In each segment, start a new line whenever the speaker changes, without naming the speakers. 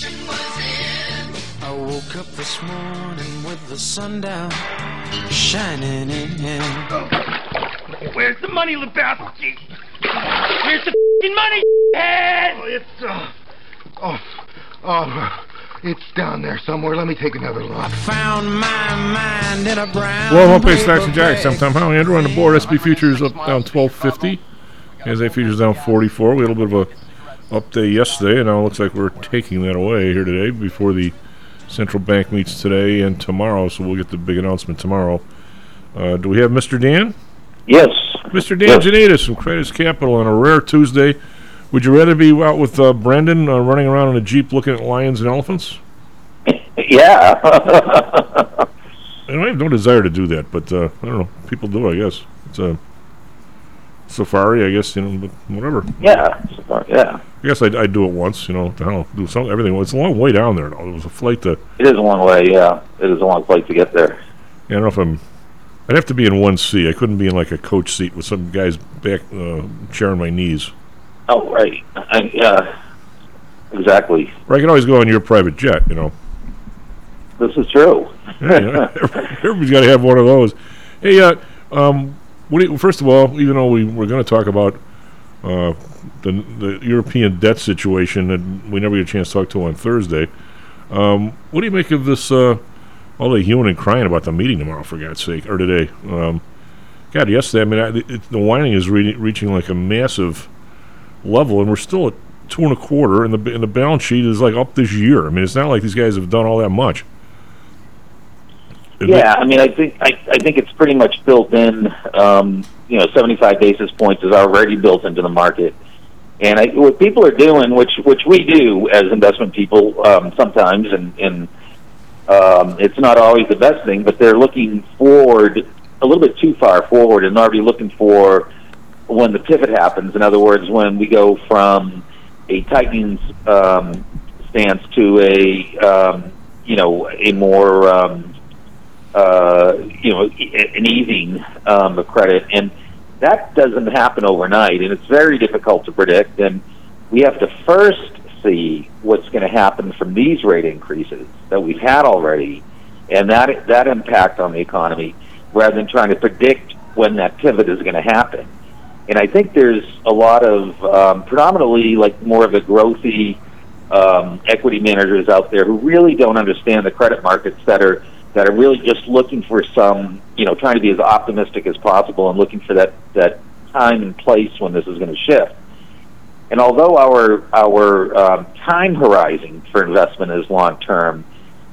I woke up this morning with the sun down, shining in.
Where's the money, Lebowski? Where's the fing money, head?
Oh, it's, uh, oh, oh, it's down there somewhere. Let me take another look.
Found my mind in a brown.
Well, one page stocks
paper
and jacks.
bag.
Sometime how Andrew on the board. SB futures up down twelve fifty. As A futures down forty four. We had a little bit of a up day yesterday, and now it looks like we're taking that away here today before the central bank meets today and tomorrow. So we'll get the big announcement tomorrow. Uh, do we have Mr. Dan?
Yes.
Mr. Dan Janatus from Credit Capital on a rare Tuesday. Would you rather be out with uh, Brendan uh, running around in a jeep looking at lions and elephants?
Yeah.
And I have no desire to do that, but uh, I don't know. People do, I guess. It's a safari, I guess. You know, but whatever.
yeah. So, yeah.
I guess I'd, I'd do it once. You know, to hell, do some everything. Well, it's a long way down there. Though. It was a flight to.
It is a long way. Yeah. It is a long flight to get there.
I don't know if I'm. I'd have to be in one seat. I couldn't be in like a coach seat with some guy's back uh, chair on my knees.
Oh, right. I, yeah. Exactly.
Or I can always go on your private jet. You know.
This is true.
Yeah, you know, everybody's got to have one of those. Hey, uh, um, what do you, first of all, even though we we're going to talk about uh, the the European debt situation that we never get a chance to talk to on Thursday, um, what do you make of this? Uh, all the hewing and crying about the meeting tomorrow, for God's sake, or today? Um, God, yesterday, I mean, I, it, the whining is re- reaching like a massive level, and we're still at two and a quarter, and the and the balance sheet is like up this year. I mean, it's not like these guys have done all that much.
Yeah, I mean, I think I, I think it's pretty much built in. Um, you know, 75 basis points is already built into the market, and I, what people are doing, which which we do as investment people um, sometimes, and, and um, it's not always the best thing, but they're looking forward a little bit too far forward, and already looking for when the pivot happens. In other words, when we go from a tightening um, stance to a um, you know a more um, uh, you know, an easing um, of credit, and that doesn't happen overnight, and it's very difficult to predict. And we have to first see what's going to happen from these rate increases that we've had already, and that that impact on the economy, rather than trying to predict when that pivot is going to happen. And I think there's a lot of um, predominantly like more of the growthy um, equity managers out there who really don't understand the credit markets that are that are really just looking for some, you know, trying to be as optimistic as possible and looking for that that time and place when this is going to shift. And although our our um, time horizon for investment is long term,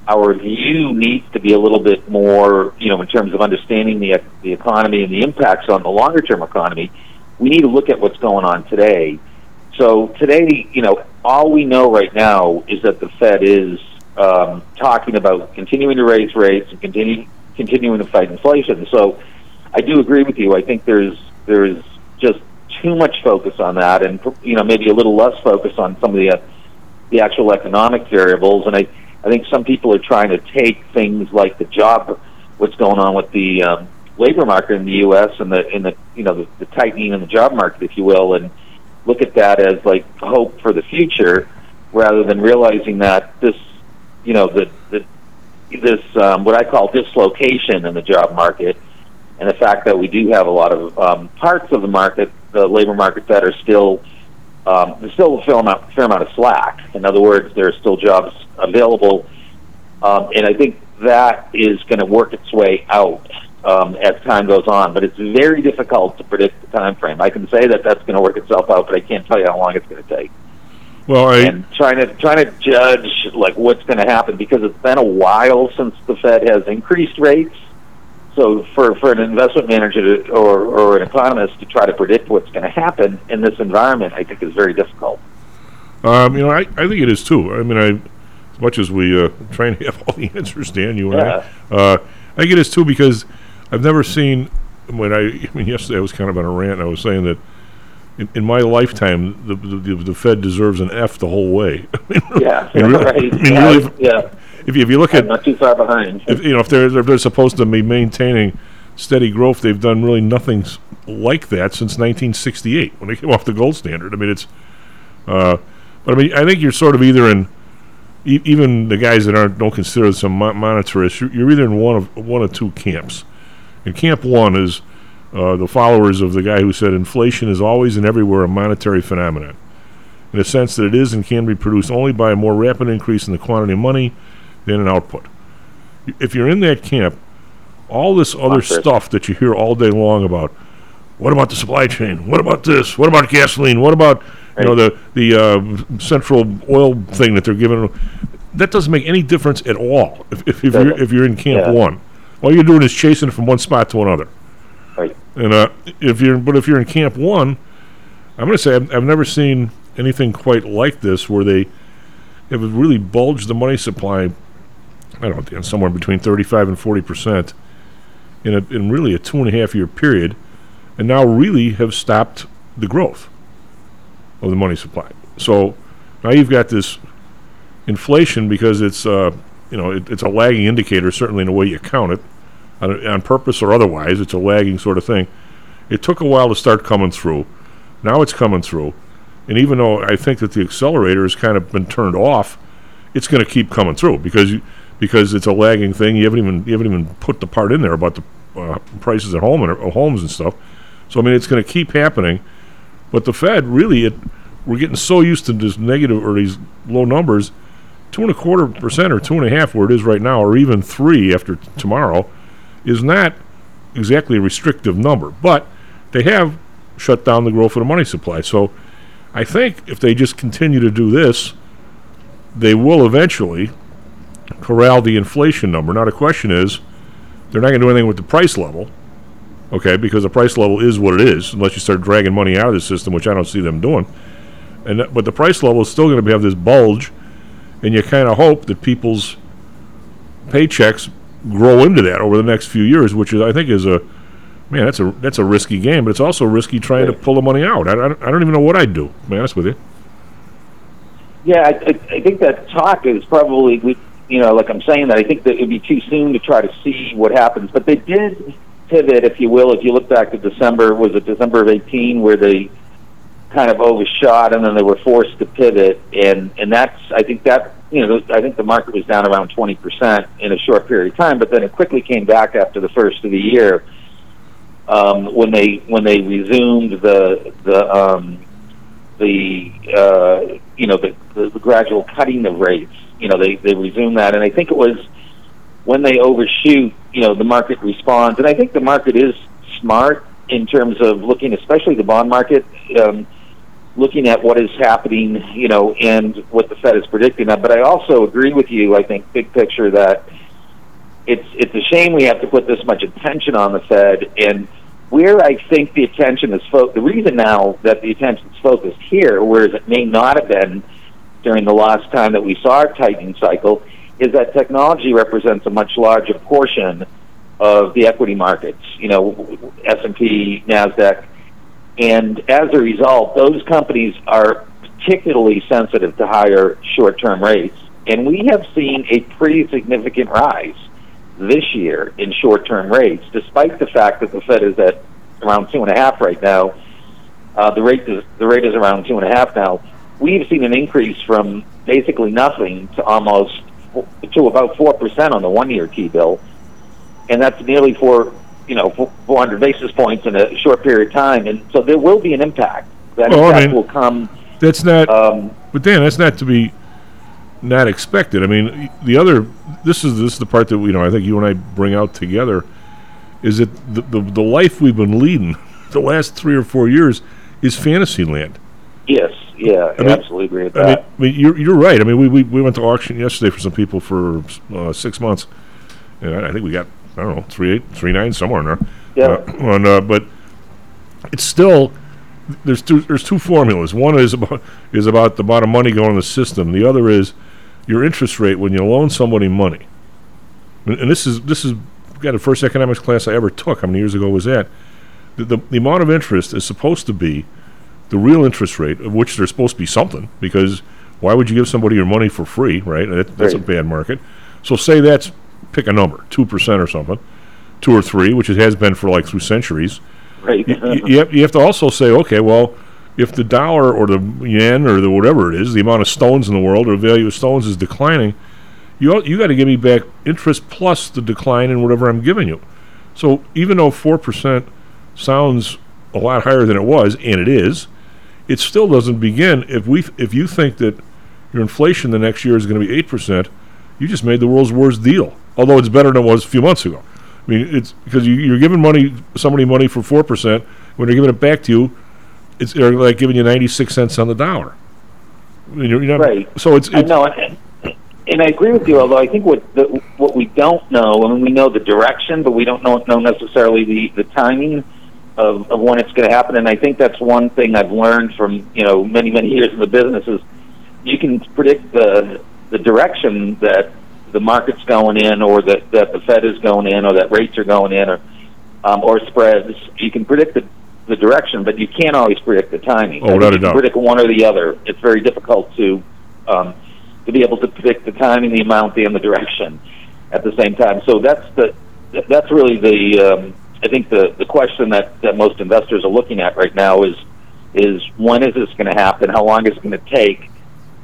our view needs to be a little bit more, you know, in terms of understanding the the economy and the impacts on the longer term economy. We need to look at what's going on today. So today, you know, all we know right now is that the Fed is um, talking about continuing to raise rates and continue, continuing to fight inflation. So I do agree with you. I think there's there's just too much focus on that, and you know maybe a little less focus on some of the uh, the actual economic variables. And I I think some people are trying to take things like the job, what's going on with the um, labor market in the U.S. and the in the you know the, the tightening in the job market, if you will, and look at that as like hope for the future, rather than realizing that this you know the, the this um, what I call dislocation in the job market, and the fact that we do have a lot of um, parts of the market, the labor market, that are still um, there's still a fair amount, fair amount of slack. In other words, there are still jobs available, um, and I think that is going to work its way out um, as time goes on. But it's very difficult to predict the time frame. I can say that that's going to work itself out, but I can't tell you how long it's going to take
Well, I
and trying to trying to judge like what's going to happen because it's been a while since the Fed has increased rates. So for for an investment manager to, or or an economist to try to predict what's going to happen in this environment, I think is very difficult.
Um, you know, I, I think it is too. I mean, I as much as we uh, try and have all the answers, Dan, you and
Yeah.
I, uh, I think it is too because I've never seen when I, I mean, yesterday I was kind of on a rant. And I was saying that in, in my lifetime, the, the the Fed deserves an F the whole way.
Yeah,
I mean, really-
right.
I mean,
yeah,
really,
yeah.
if you, if you look
I'm
at
not too far behind.
if, you know, if they're if they're supposed to be maintaining steady growth, they've done really nothing like that since 1968 when they came off the gold standard. I mean, it's, uh, but I mean, I think you're sort of either in e- even the guys that aren't don't consider some mo- monetarists, you're, you're either in one of one of two camps. And camp one is uh, the followers of the guy who said inflation is always and everywhere a monetary phenomenon, in the sense that it is and can be produced only by a more rapid increase in the quantity of money than an output. If you're in that camp, all this other stuff that you hear all day long about, what about the supply chain? What about this? What about gasoline? What about you know the the uh, central oil thing that they're giving? That doesn't make any difference at all if, if, if you're if you're in camp
Yeah.
one. All you're doing is chasing it from one spot to another. And uh, if you're, but if you're in camp one, I'm going to say I've, I've never seen anything quite like this, where they have really bulged the money supply. I don't know, somewhere between 35 and 40 percent in a, in really a two and a half year period, and now really have stopped the growth of the money supply. So now you've got this inflation because it's uh, you know it, it's a lagging indicator, certainly in the way you count it, on, on purpose or otherwise. It's a lagging sort of thing. It took a while to start coming through. Now it's coming through, and even though I think that the accelerator has kind of been turned off, it's going to keep coming through because you, because it's a lagging thing. You haven't even you haven't even put the part in there about the uh, prices at home and uh, homes and stuff. So I mean, it's going to keep happening. But the Fed really, it, we're getting so used to this negative or these low numbers, two and a quarter percent or two and a half where it is right now, or even three after t- tomorrow, is not exactly a restrictive number. But they have shut down the growth of the money supply. So I think if they just continue to do this, they will eventually corral the inflation number. Now the question is, they're not going to do anything with the price level, okay? Because the price level is what it is, unless you start dragging money out of the system, which I don't see them doing. And but the price level is still going to have this bulge, and you kind of hope that people's paychecks grow into that over the next few years, which is I think is a man. That's a that's a risky game, but it's also risky trying to pull the money out. I, I, don't- I don't even know what I'd do. To be honest with you.
Yeah, I, I, I think that talk is probably, we, you know, like I'm saying that I think that it'd be too soon to try to see what happens. But they did pivot, if you will. If you look back to December, was it December of 18, where they kind of overshot and then they were forced to pivot, and and that's I think that you know I think the market was down around 20 percent in a short period of time, but then it quickly came back after the first of the year um, when they when they resumed the the um, the uh, you know the, the, the gradual cutting of rates. You know they they resumed that, and I think it was when they overshoot. You know the market responds, and I think the market is smart in terms of looking, especially the bond market. Um, looking at what is happening, you know, and what the Fed is predicting. But I also agree with you. I think big picture that it's it's a shame we have to put this much attention on the Fed and where I think the attention is fo- the reason now that the attention is focused here, whereas it may not have been during the last time that we saw a tightening cycle, is that technology represents a much larger portion of the equity markets. You know, S and P, Nasdaq, and as a result, those companies are particularly sensitive to higher short-term rates, and we have seen a pretty significant rise this year in short-term rates, despite the fact that the Fed is at around two and a half right now. Uh, the rate is the rate is around two and a half now. We've seen an increase from basically nothing to almost to about four percent on the one-year T bill, and that's nearly four you know 400 basis points in a short period of time. And so there will be an impact. That
Well, I
impact
mean-
will come.
That's not.
Um,
But Dan, that's not to be not expected. I mean, the other this is this is the part that you know I think you and I bring out together is that the the, the life we've been leading the last three or four years is fantasy land.
yes, yeah, I
mean-
absolutely agree with
I mean. I mean, you're you're right. I mean, we, we, we went to auction yesterday for some people for uh, six months, and I, I think we got I don't know three eight three nine somewhere in there.
Yeah.
Uh, and, uh, but it's still there's two there's two formulas. One is about is about the amount of money going in the system. The other is your interest rate when you loan somebody money. And, and this is this is got the first economics class I ever took. How many years ago was that? The, the the amount of interest is supposed to be the real interest rate, of which there's supposed to be something, because why would you give somebody your money for free, right? That, that's a bad market. So say that's pick a number, two percent or something, two or three, which it has been for like through centuries
Right.
you, you, have, you have to also say, okay, well, if the dollar or the yen or the whatever it is, the amount of stones in the world or the value of stones is declining, you you got to give me back interest plus the decline in whatever I'm giving you. So even though four percent sounds a lot higher than it was, and it is, it still doesn't begin. If we if you think that your inflation the next year is going to be eight percent, you just made the world's worst deal. Although it's better than it was a few months ago. I mean, it's because you, you're giving money somebody money for four percent when they're giving it back to you. It's they're like giving you ninety six cents on the dollar. I mean, you're, you're not,
Right.
So it's,
I
it's
know, and, and I agree with you. Although I think what the, what we don't know, I mean, we know the direction, but we don't know, know necessarily the the timing of, of when it's going to happen. And I think that's one thing I've learned from you know many many years in the business is you can predict the the direction that the market's going in, or that that the Fed is going in, or that rates are going in, or um, or spreads. You can predict the the direction, but you can't always predict the timing.
Oh, without
you
a doubt.
predict one or the other. It's very difficult to um, to be able to predict the timing, the amount, and the direction at the same time. So that's the that's really the um, I think the the question that, that most investors are looking at right now is is when is this going to happen? How long is it going to take?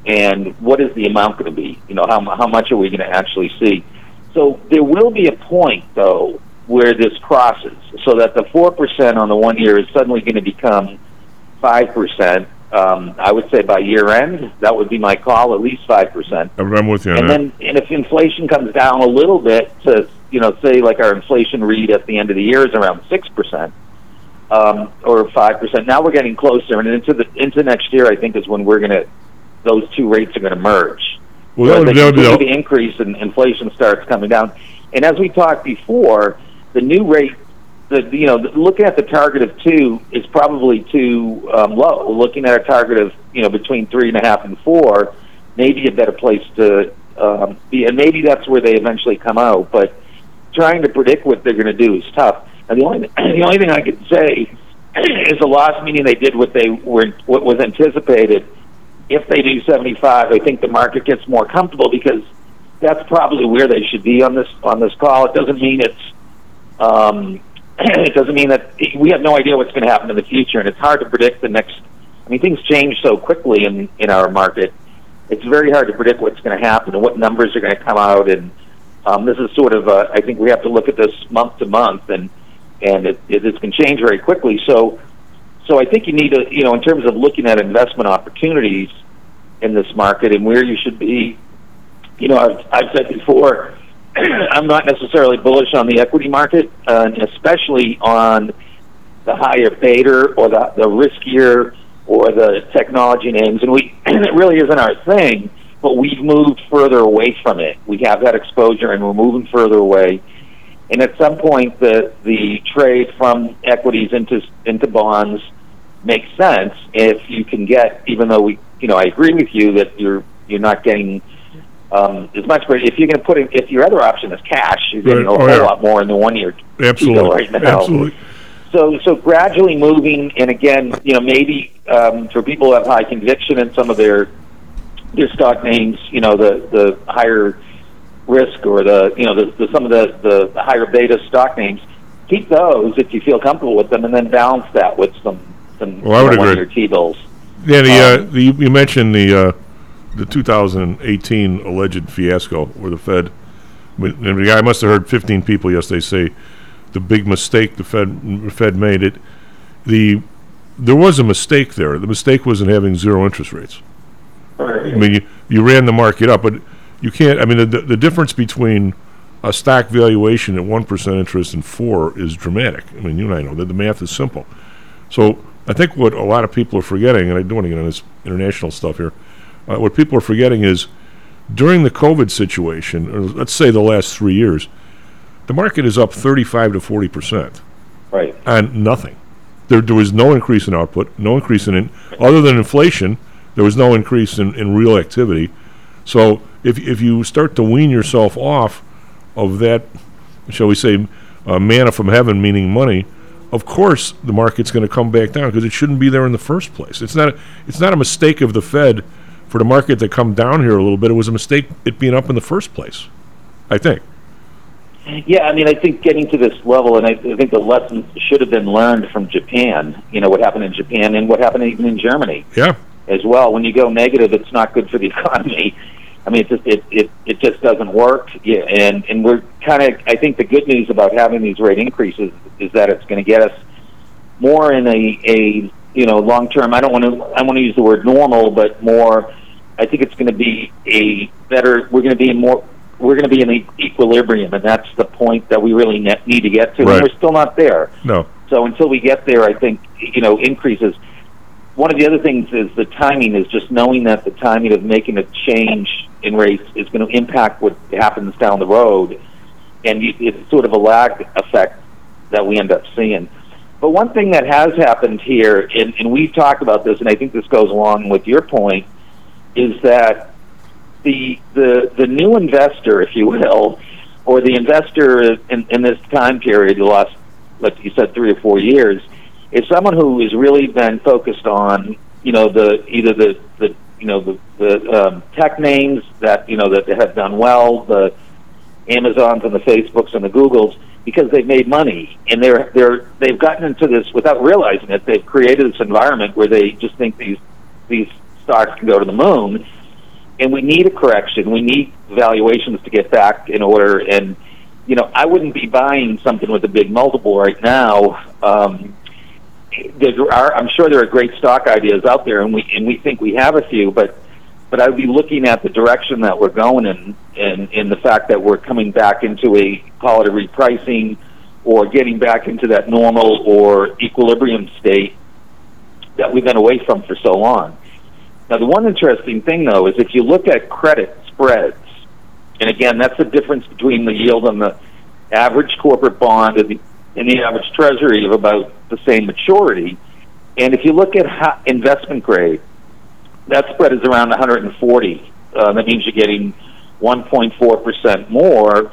And what is the amount going to be? You know, how how much are we going to actually see? So there will be a point though where this crosses, so that the four percent on the one year is suddenly going to become five percent. Um, I would say by year end, that would be my call, at least five percent.
I'm, I'm with you
And
that.
then, and if inflation comes down a little bit to, you know, say like our inflation read at the end of the year is around six percent, um, or five percent. Now we're getting closer, and into the into next year, I think is when we're gonna those two rates are gonna merge.
well,
So
that
as
would, that would be the-
increase and inflation starts coming down. And as we talked before, the new rate, the you know, looking at the target of two is probably too um, low. Looking at a target of you know between three and a half and four, maybe a better place to um, be, and maybe that's where they eventually come out. But trying to predict what they're going to do is tough. And the only the only thing I could say is the last meeting they did what they were what was anticipated. If they do 75, I think the market gets more comfortable because that's probably where they should be on this on this call. It doesn't mean it's um, it doesn't mean that we have no idea what's going to happen in the future, and it's hard to predict the next. I mean, things change so quickly in in our market. It's very hard to predict what's going to happen and what numbers are going to come out. And um, this is sort of, uh, I think we have to look at this month to month, and and it, it, it can change very quickly. So, so I think you need to, you know, in terms of looking at investment opportunities in this market and where you should be. You know, I've, I've said before, I'm not necessarily bullish on the equity market, uh, and especially on the higher beta or the, the riskier or the technology names. And we, it really isn't our thing, but we've moved further away from it. We have that exposure and we're moving further away. And at some point, the, the trade from equities into, into bonds makes sense if you can get, even though we, you know, I agree with you that you're, you're not getting um, as much, but if you're going to put in, if your other option is cash, you're getting
Right.
a
Oh,
whole
yeah.
lot more in the one year
absolutely,
right now.
absolutely.
so, so gradually moving, and again, you know, maybe um, for people who have high conviction in some of their their stock names, you know, the the higher risk or the you know the, the some of the the higher beta stock names, keep those if you feel comfortable with them, and then balance that with some some
Well, I would agree.
one-year T-bills.
Yeah, the, uh,
Um,
the you mentioned the uh, the 2018 alleged fiasco where the Fed, and the guy must have heard 15 people yesterday say the big mistake the Fed Fed made it. The there was a mistake there. The mistake was in having zero interest rates. I mean, you, you ran the market up, but you can't. I mean, the, the, difference between a stock valuation at one percent interest and four is dramatic. I mean, you and I know that the math is simple. So I think what a lot of people are forgetting, and I don't want to get on this international stuff here, uh, what people are forgetting is during the COVID situation, or let's say the last three years, the market is up 35 to 40 percent
Right.
on nothing. There, there was no increase in output, no increase in, in other than inflation. There was no increase in, in real activity. So if if you start to wean yourself off of that, shall we say, uh, manna from heaven, meaning money, of course the market's going to come back down because it shouldn't be there in the first place. It's not a, it's not a mistake of the Fed for the market to come down here a little bit. It was a mistake it being up in the first place. I think.
Yeah, I mean, I think getting to this level, and I, I think the lesson should have been learned from Japan. You know, what happened in Japan and what happened even in Germany
Yeah.
as well. When you go negative, it's not good for the economy. I mean, it just it it, it just doesn't work. Yeah, and and we're kind of. I think the good news about having these rate increases is that it's going to get us more in a a you know long term. I don't want to I want to use the word normal, but more. I think it's going to be a better. We're going to be in more. We're going to be in the equilibrium, and that's the point that we really ne- need to get to.
Right.
And we're still not there.
No.
So until we get there, I think you know increases. One of the other things is the timing. Is just knowing that the timing of making a change in rates is going to impact what happens down the road, and you, it's sort of a lag effect that we end up seeing. But one thing that has happened here, and, and we've talked about this, and I think this goes along with your point, is that the the the new investor, if you will, or the investor in, in this time period, the last, like you said, three or four years, is someone who has really been focused on, you know, the either the the you know the the um, tech names that you know that have done well, the Amazons and the Facebooks and the Googles, because they've made money and they're they're they've gotten into this without realizing it. They've created this environment where they just think these these stocks can go to the moon, and we need a correction. We need valuations to get back in order. And you know, I wouldn't be buying something with a big multiple right now. Um, there are, I'm sure there are great stock ideas out there, and we and we think we have a few, but but I would be looking at the direction that we're going in, and in the fact that we're coming back into a call it a repricing, or getting back into that normal or equilibrium state that we've been away from for so long. Now, the one interesting thing, though, is if you look at credit spreads, and again, that's the difference between the yield on the average corporate bond and the, and the average treasury of about the same maturity. And if you look at investment grade, that spread is around 140. Uh, that means you're getting 1.4% more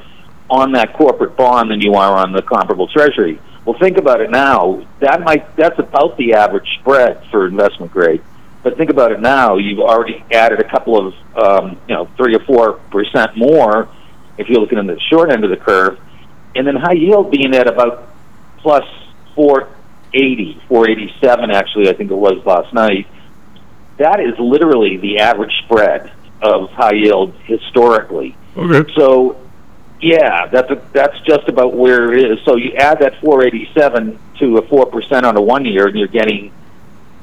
on that corporate bond than you are on the comparable treasury. Well, think about it now. That might that's about the average spread for investment grade. But think about it now. You've already added a couple of um, you know three or four percent more if you're looking at the short end of the curve, and then high yield being at about plus 480, 487 actually I think it was last night. That is literally the average spread of high yield historically.
Okay.
So, yeah, that's a, that's just about where it is. So you add that 487 to a four percent on a one year, and you're getting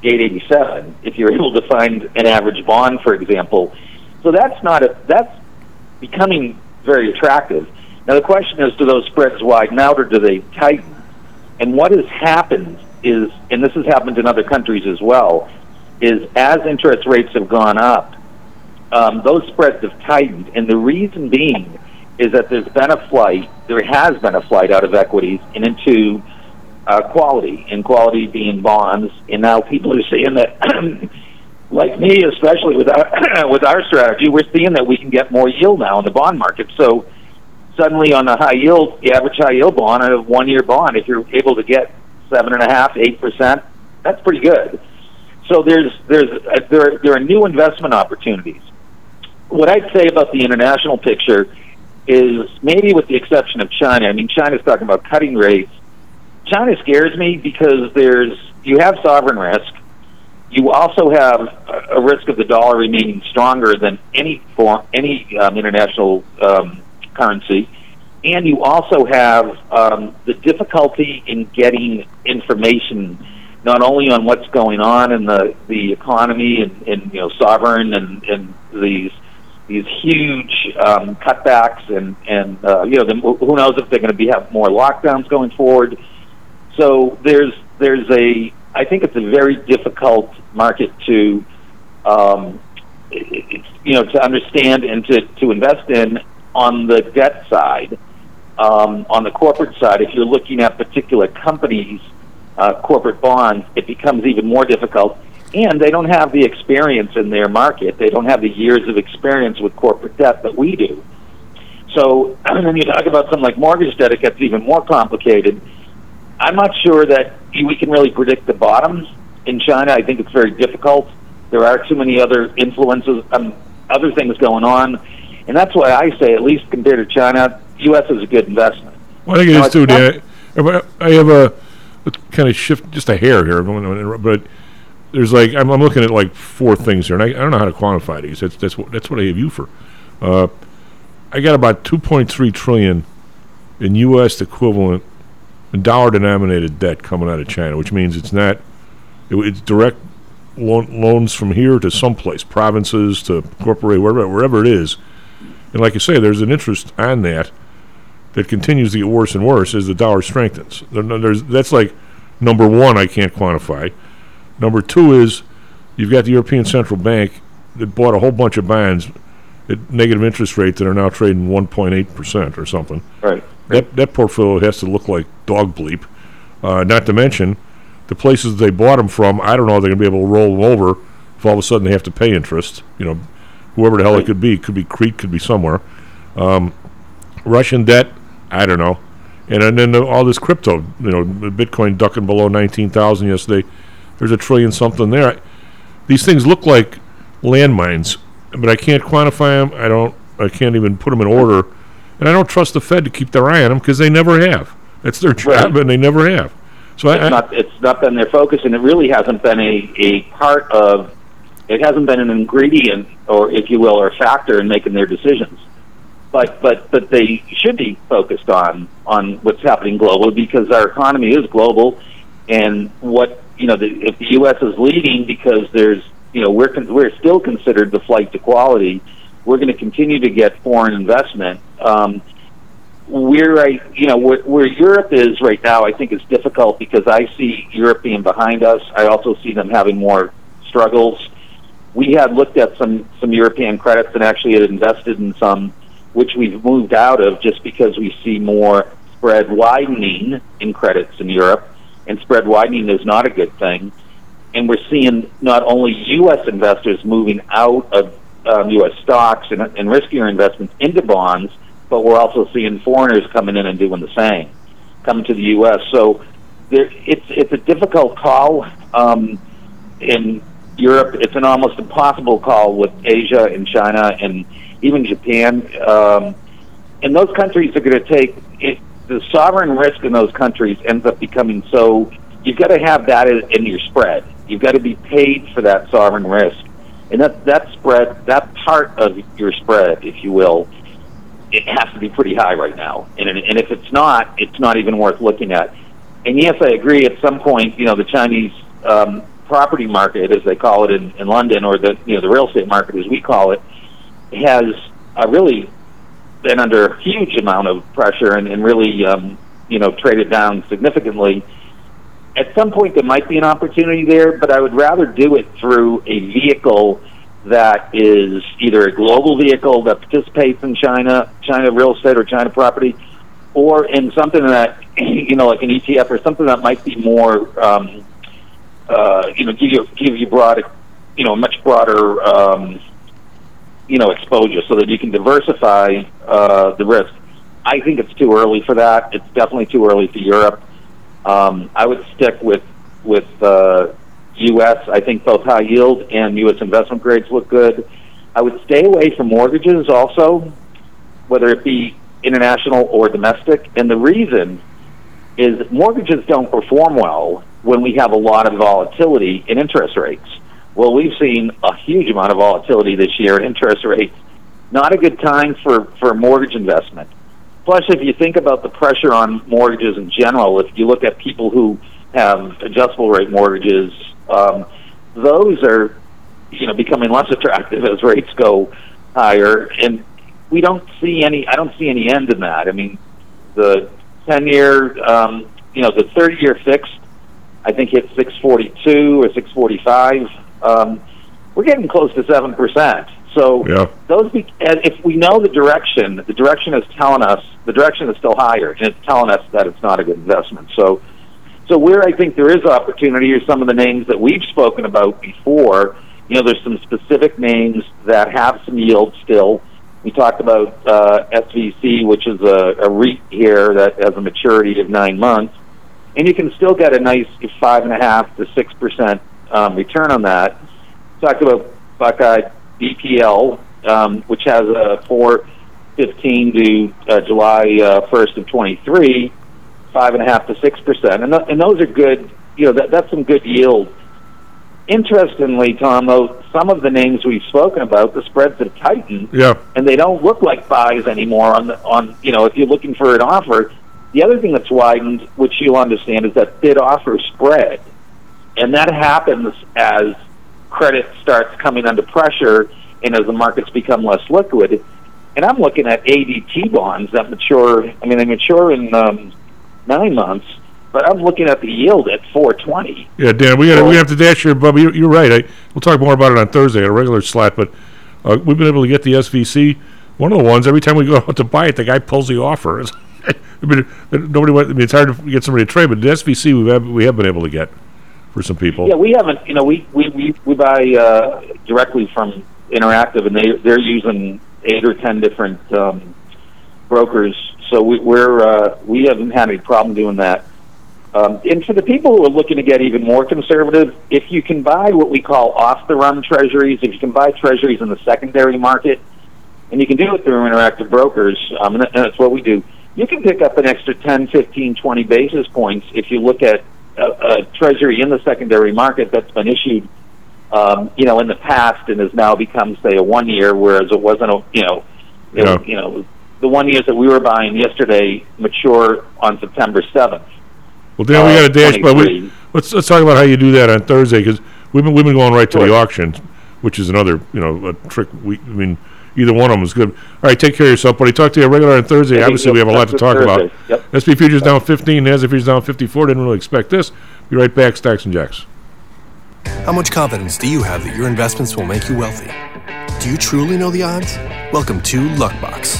887. If you're able to find an average bond, for example, so that's not a that's becoming very attractive. Now the question is, do those spreads widen out or do they tighten? And what has happened is, and this has happened in other countries as well, is as interest rates have gone up, um, those spreads have tightened, and the reason being is that there's been a flight, there has been a flight out of equities and into uh, quality, and quality being bonds, and now people are seeing that, like me, especially with our with our strategy, we're seeing that we can get more yield now in the bond market. So suddenly, on the high yield, the average high yield bond, a one year bond, if you're able to get seven and a half, eight percent, that's pretty good. So there's there's uh, there there are new investment opportunities. What I'd say about the international picture is maybe with the exception of China. I mean, China's talking about cutting rates. China scares me because there's you have sovereign risk. You also have a risk of the dollar remaining stronger than any form, any um, international um, currency, and you also have um, the difficulty in getting information not only on what's going on in the the economy and, and you know sovereign and and these these huge um, cutbacks and and uh, you know the, who knows if they're going to be have more lockdowns going forward. So there's there's a I think it's a very difficult market to um, you know to understand and to to invest in on the debt side. Um, on the corporate side, if you're looking at particular companies, uh, corporate bonds, it becomes even more difficult. And they don't have the experience in their market. They don't have the years of experience with corporate debt that we do. So when you talk about something like mortgage debt, it gets even more complicated. I'm not sure that we can really predict the bottoms in China. I think it's very difficult. There are too many other influences, um, other things going on, and that's why I say, at least compared to China, U.S. is a good investment.
Well, I think it
No,
is
it's
too, Dan. I have a, kind of shift, just a hair here, but there's like I'm, I'm looking at like four things here, and I, I don't know how to quantify these. That's that's what that's what I have you for. Uh, I got about 2.3 trillion in U.S. equivalent dollar denominated debt coming out of China, which means it's not it, it's direct loan, loans from here to someplace, provinces to corporate, wherever wherever it is. And like I say, there's an interest on that that continues to get worse and worse as the dollar strengthens. There's, that's like number one, I can't quantify. Number two is you've got the European Central Bank that bought a whole bunch of bonds at negative interest rates that are now trading 1.8% or something.
Right.
That, that portfolio has to look like dog bleep. Uh, not to mention, the places they bought them from, I don't know if they're going to be able to roll them over if all of a sudden they have to pay interest. You know, whoever the hell it could be, could be Crete, could be somewhere. Um, Russian debt, I don't know. And, and then the, all this crypto, you know, Bitcoin ducking below 19,000 yesterday. There's a trillion something there. These things look like landmines, but I can't quantify them. I don't. I can't even put them in order, and I don't trust the Fed to keep their eye on them because they never have. That's their job,
Right.
and they never have. So I,
It's
I,
not it's not been their focus, and it really hasn't been a, a part of. It hasn't been an ingredient, or if you will, or a factor in making their decisions. But but but they should be focused on on what's happening globally because our economy is global, and what you know the, if the U.S. is leading because there's you know we're con- we're still considered the flight to quality. We're going to continue to get foreign investment. Um, where I, you know, where, where Europe is right now, I think is difficult because I see Europe being behind us. I also see them having more struggles. We had looked at some some European credits and actually had invested in some, which we've moved out of just because we see more spread widening in credits in Europe, and spread widening is not a good thing. And we're seeing not only U.S. investors moving out of um, U.S. stocks and, and riskier investments into bonds, but we're also seeing foreigners coming in and doing the same, coming to the U.S. So there, it's it's a difficult call um, in Europe. It's an almost impossible call with Asia and China and even Japan. Um, and those countries are going to take it, the sovereign risk in those countries ends up becoming so. You've got to have that in in your spread. You've got to be paid for that sovereign risk, and that that spread, that part of your spread, if you will, it has to be pretty high right now. And and if it's not, it's not even worth looking at. And yes, I agree. At some point, you know, the Chinese um, property market, as they call it in, in London, or the you know the real estate market, as we call it, has uh, really been under huge amount of pressure and, and really um, you know traded down significantly. At some point, there might be an opportunity there, but I would rather do it through a vehicle that is either a global vehicle that participates in China, China real estate or China property, or in something that you know, like an ETF or something that might be more, um, uh, you know, give you give you broad, you know, much broader, um, you know, exposure, so that you can diversify uh, the risk. I think it's too early for that. It's definitely too early for Europe. Um, I would stick with with uh, U.S. I think both high yield and U.S. investment grades look good. I would stay away from mortgages also, whether it be international or domestic. And the reason is mortgages don't perform well when we have a lot of volatility in interest rates. Well, we've seen a huge amount of volatility this year in interest rates. Not a good time for, for mortgage investment. Plus, if you think about the pressure on mortgages in general, if you look at people who have adjustable rate mortgages, um, those are you know becoming less attractive as rates go higher, and we don't see any. I don't see any end in that. I mean, the ten year, um, you know, the thirty year fixed, I think hit six forty two or six forty five. Um, we're getting close to seven percent. So
Yeah.
those, be, and if we know the direction, the direction is telling us the direction is still higher, and it's telling us that it's not a good investment. So, so where I think there is opportunity are some of the names that we've spoken about before. You know, there's some specific names that have some yield still. We talked about uh, SVC, which is a, a REIT here that has a maturity of nine months, and you can still get a nice five and a half to six percent um, return on that. Talked about Buckeye BPL, um, which has a four fifteen to uh, July uh, 1st of 23, five and a half to six percent, and th- and those are good. You know, that, that's some good yield. Interestingly, Tom, though, some of the names we've spoken about, the spreads have tightened,
Yeah.
and they don't look like buys anymore. On the, on you know, if you're looking for an offer, the other thing that's widened, which you'll understand, is that bid offer spread, and that happens as credit starts coming under pressure and as the markets become less liquid. And I'm looking at ADT bonds that mature. I mean, they mature in um, nine months, but I'm looking at the yield at 420.
Yeah, Dan, we got we have to dash here, Bubba. You're, you're right. I, we'll talk more about it on Thursday at a regular slot, but uh, we've been able to get the SVC. One of the ones every time we go out to buy it, the guy pulls the offer. I mean, nobody. I mean, it's hard to get somebody to trade, but the SVC we have we have been able to get for some people.
Yeah, we haven't. You know, we we we, we buy uh, directly from Interactive, and they they're using eight or ten different um, brokers. So we, we're uh, we haven't had any problem doing that. Um, and for the people who are looking to get even more conservative, if you can buy what we call off-the-run treasuries, if you can buy treasuries in the secondary market, and you can do it through interactive brokers, um, and that's what we do. You can pick up an extra 10, 15, 20 basis points if you look at a, a treasury in the secondary market that's been issued, um, you know, in the past and has now become, say, a one year, whereas it wasn't, a, you know, it,
Yeah.
you know, the one years that we were buying yesterday mature on September 7th.
Well, Dan, we
Uh,
got a dash, but we, let's let's talk about how you do that on Thursday because we've been we've been going right to the
Sure.
auction, which is another you know a trick. We I mean either one of them is good. All right, take care of yourself, buddy. Talk to you regular on Thursday.
Yeah,
Obviously, we have a lot to
that's
talk about.
Thursday. Yep.
SP futures down 15, NASDAQ futures down 54. Didn't really expect this. Be right back, Stocks and Jocks.
How much confidence do you have that your investments will make you wealthy? Do you truly know the odds? Welcome to Luckbox,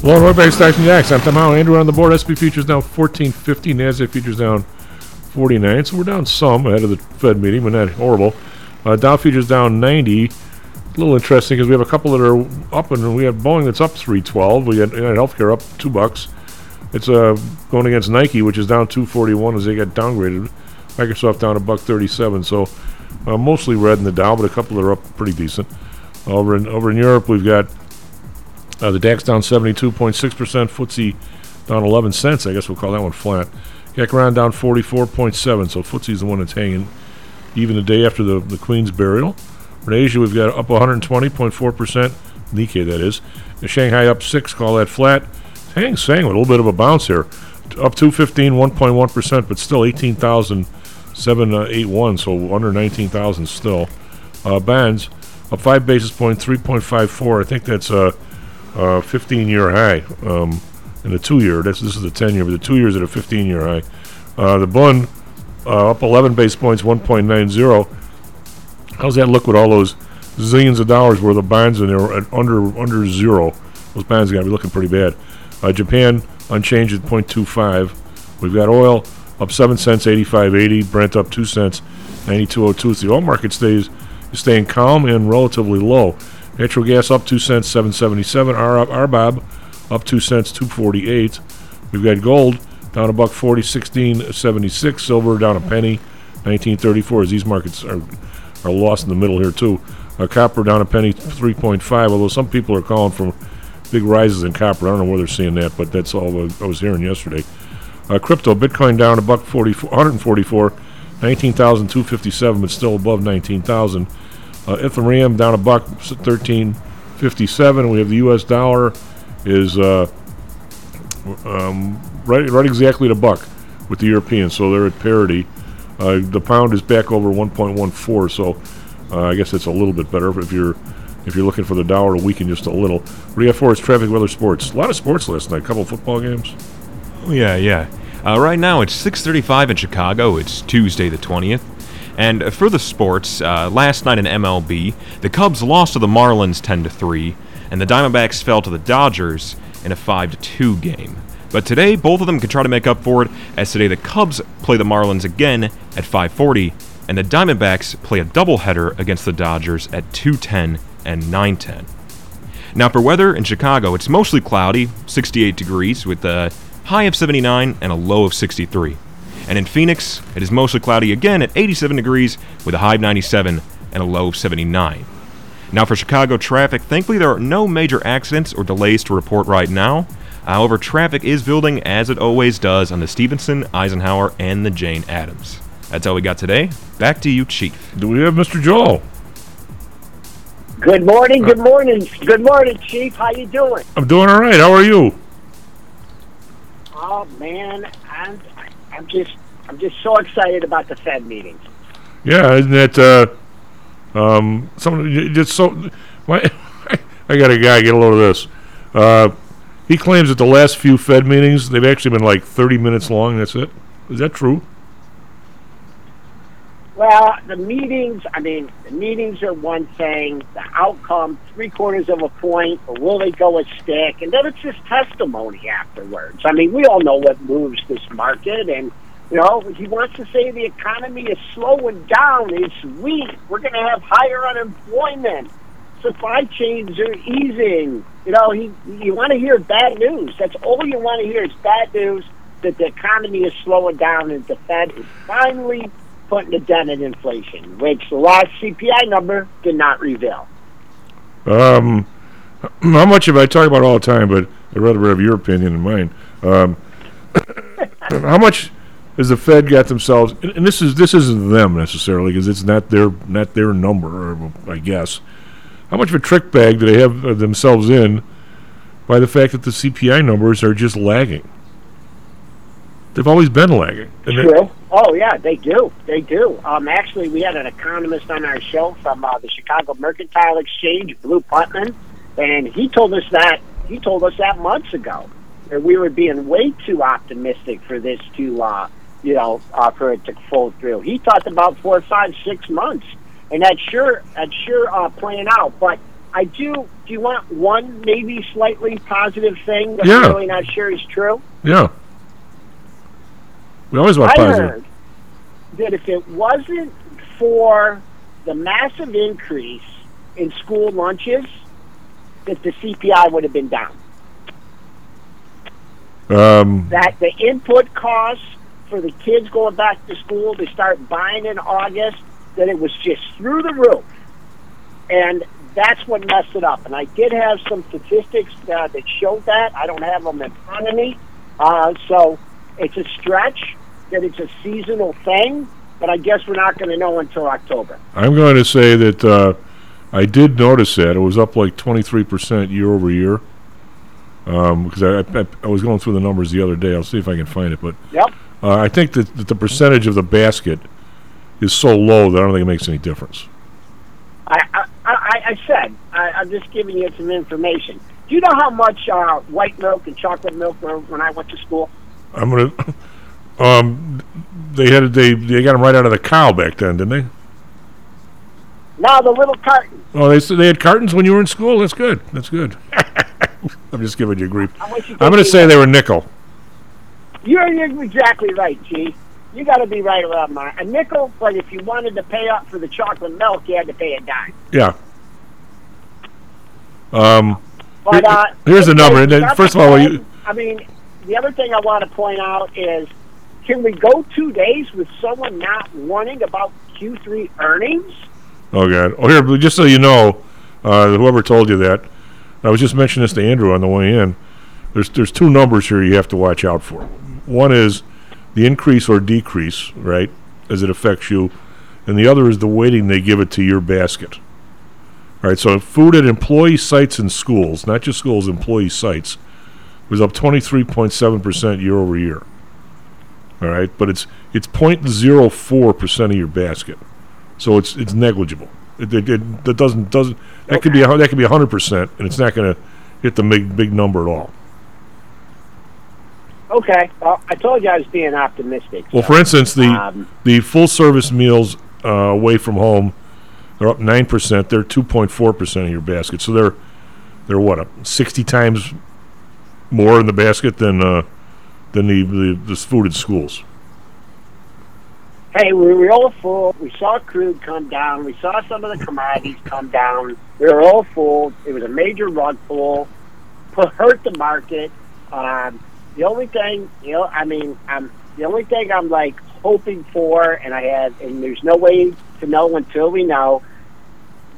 Hello, Roy Bank Stocks Jocks. I'm Tom Howell. Andrew on the board. SP futures down 1450. NASDAQ futures down 49. So we're down some ahead of the Fed meeting, but not horrible. Uh, Dow futures down 90. A little interesting because we have a couple that are up, and we have Boeing that's up 312. We United Healthcare up two bucks. It's uh, going against Nike, which is down 241 as they got downgraded. Microsoft down a buck 37. So uh, mostly red in the Dow, but a couple that are up pretty decent. Over in over in Europe, we've got uh, the DAX down 72.6%, FTSE down 11 cents. I guess we'll call that one flat. Gakran down 44.7, so FTSE's the one that's hanging even the day after the, the Queen's burial. In Asia, we've got up 120.4%, Nikkei that is. Shanghai up 6, call that flat. Hang Seng with a little bit of a bounce here. Up 215, 1.1%, but still 18,781, so under 19,000 still. Uh, Bands up 5 basis points, 3.54. I think that's uh, uh, 15 year high. Um, in the two year, this, this is the 10 year, but the two years at a 15 year high. Uh, the Bund uh, up 11 base points, 1.90. How's that look with all those zillions of dollars worth of bonds in there at under under zero? Those bonds are going to be looking pretty bad. Uh, Japan unchanged at 0.25. We've got oil up 7 cents, 85.80. Brent up 2 cents, 92.02. So the oil market stays staying calm and relatively low. Natural gas up 2 cents, 777. R- RBOB up 2 cents, 248. We've got gold down a buck 40, 1676. Silver down a penny, 1934. As these markets are are lost in the middle here too. Uh, copper down a penny, 3.5. Although some people are calling for big rises in copper. I don't know where they're seeing that, but that's all I was hearing yesterday. Uh, crypto, Bitcoin down a buck 44, 144, 19,257, but still above 19,000. Uh, Ethereum down a buck, 1357. We have the U.S. dollar is uh, um, right, right exactly at a buck with the Europeans, so they're at parity. Uh, the pound is back over 1.14, so uh, I guess it's a little bit better if you're if you're looking for the dollar to weaken just a little. What do you for us? Traffic, weather, sports. A lot of sports last night. A couple football games.
Yeah, yeah. Uh, right now it's 6:35 in Chicago. It's Tuesday the 20th. And for the sports, uh, last night in MLB, the Cubs lost to the Marlins 10 to 3, and the Diamondbacks fell to the Dodgers in a 5 to 2 game. But today, both of them could try to make up for it, as today the Cubs play the Marlins again at 5:40, and the Diamondbacks play a doubleheader against the Dodgers at 2:10 and 9:10. Now, for weather in Chicago, it's mostly cloudy, 68 degrees, with a high of 79 and a low of 63. And in Phoenix, it is mostly cloudy again at 87 degrees, with a high of 97 and a low of 79. Now, for Chicago traffic, thankfully there are no major accidents or delays to report right now. However, traffic is building as it always does on the Stevenson, Eisenhower, and the Jane Addams. That's all we got today. Back to you, Chief.
Do we have Mr. Joel?
Good morning, good uh, morning, good morning, Chief. How you doing?
I'm doing all right. How are you?
Oh man, I'm I'm just I'm just so excited about the Fed meeting.
Yeah, isn't that uh, um, some just so? Why, I got a guy. Get a load of this. Uh, he claims that the last few Fed meetings they've actually been like 30 minutes long. That's it. Is that true?
Well, the meetings, I mean, the meetings are one thing. The outcome, three quarters of a point, or will they go a stick? And then it's just testimony afterwards. I mean, we all know what moves this market, and you know, he wants to say the economy is slowing down. It's weak. We're going to have higher unemployment. Supply chains are easing. You know, he you want to hear bad news. That's all you want to hear is bad news that the economy is slowing down and the Fed is finally putting a dent in inflation, which the last CPI number did not reveal.
Um, how much have I talked about all the time? But I'd rather have your opinion than mine. Um, how much has the Fed got themselves? And, and this is this isn't them necessarily because it's not their not their number, I guess. How much of a trick bag do they have themselves in by the fact that the CPI numbers are just lagging? They've always been lagging. And they-
True. Oh yeah, they do. They do. Um, actually, we had an economist on our show from uh, the Chicago Mercantile Exchange, Blu Putnam, and he told us that he told us that months ago that we were being way too optimistic for this to, uh, you know, uh, for it to fold through. He talked about four, five, six months, and that's sure that's sure uh, playing out. But I do. Do you want one maybe slightly positive thing that
Yeah.
I'm really not sure is true?
yeah. We always want
I
positive.
heard that if it wasn't for the massive increase in school lunches, that the CPI would have been down.
Um,
That the input costs for the kids going back to school to start buying in August, that it was just through the roof. And that's what messed it up. And I did have some statistics uh, that showed that. I don't have them in front of me. Uh, so it's a stretch that it's a seasonal thing, but I guess we're not going to know until October.
I'm going to say that uh, I did notice that it was up like 23 percent year over year. Because I, I, I was going through the numbers the other day. I'll see if I can find it. But
Yep.
uh, I think that, that the percentage of the basket is so low that I don't think it makes any difference.
I, I, I, I said, I, I'm just giving you some information. Do you know how much uh, white milk and chocolate milk were when I went to school?
I'm gonna. Um, they had they they got them right out of the cow back then, didn't they?
Now the little carton.
Oh, they they had cartons when you were in school. That's good. That's good. I'm just giving you grief.
You
I'm going to say
they
they were nickel.
You're, you're exactly right, G. You got to be right around my, A nickel, but if you wanted to pay up for the chocolate milk, you had to pay a dime.
Yeah. Um.
But uh,
here's the number. And then,
that's
first of all, you,
I mean, the other thing I want to point out is, can we go two days with someone not warning about Q3 earnings?
Oh God! Oh here, just so you know, uh, whoever told you that, I was just mentioning this to Andrew on the way in. There's there's two numbers here you have to watch out for. One is the increase or decrease, right, as it affects you, and the other is the weighting they give it to your basket. All right, so food at employee sites and schools, not just schools, employee sites, was up 23.7 percent year over year. All right, but it's it's 0.04 percent of your basket. So it's it's negligible. It, it, it that doesn't doesn't that could be a, that could be hundred percent, and it's not going to hit the big big number at all.
Okay. Well, I told you I was being optimistic.
Well,
so,
for instance, the
um,
the full service meals uh, away from home, they're up nine percent. They're two point four percent of your basket. So they're they're what sixty times more in the basket than uh, than the, the the food in schools.
hey, we were all full. We saw crude come down. We saw some of the commodities come down. We were all full. It was a major rug pull. Put hurt the market. Um, the only thing, you know, I mean, I'm the only thing I'm like hoping for, and I have, and there's no way to know until we know.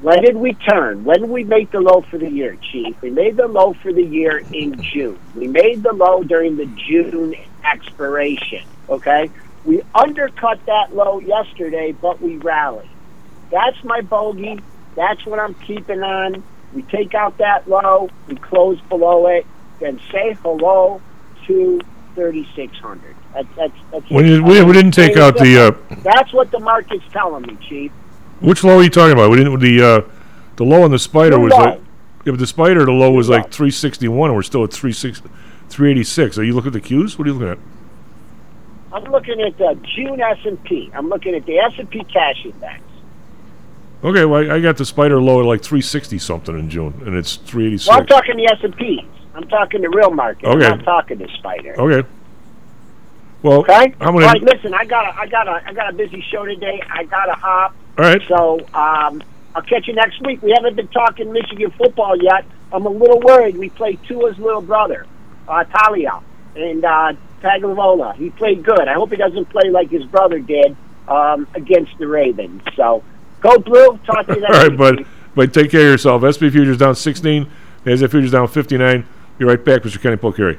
When did we turn? When did we make the low for the year, Chief? We made the low for the year in June. We made the low during the June expiration. Okay, we undercut that low yesterday, but we rallied. That's my bogey. That's what I'm keeping on. We take out that low, we close below it, then say hello to 3,600. That's, that's, that's
We we- we didn't take out the, uh,
That's what the market's telling me, Chief.
Which low are you talking about? We didn't the uh, the low on the spider was like yeah, but the spider the low was like 361 and we're still at 36 386. Are you looking at the Qs? What are you looking at?
I'm looking at the June S&P. I'm looking at the S&P cash index.
Okay, well I, I got the spider low at like 360 something in June and it's 386.
Well, I'm talking the S&Ps. I'm talking the real market.
Okay.
I'm not talking the spider.
Okay. Well,
Okay.
I'm
All
gonna.
right. Listen, I got a, I got a, I got a busy show today. I got to hop.
All right.
So um, I'll catch you next week. We haven't been talking Michigan football yet. I'm a little worried. We played Tua's little brother, uh, Taulia, and uh, Tagovailoa. He played good. I hope he doesn't play like his brother did um, against the Ravens. So go blue. Talk to you
All
next
right,
week.
bud. But take care of yourself. SP futures down 16. NASDAQ futures down 59. Be right back, Mr. Kenny Polcari.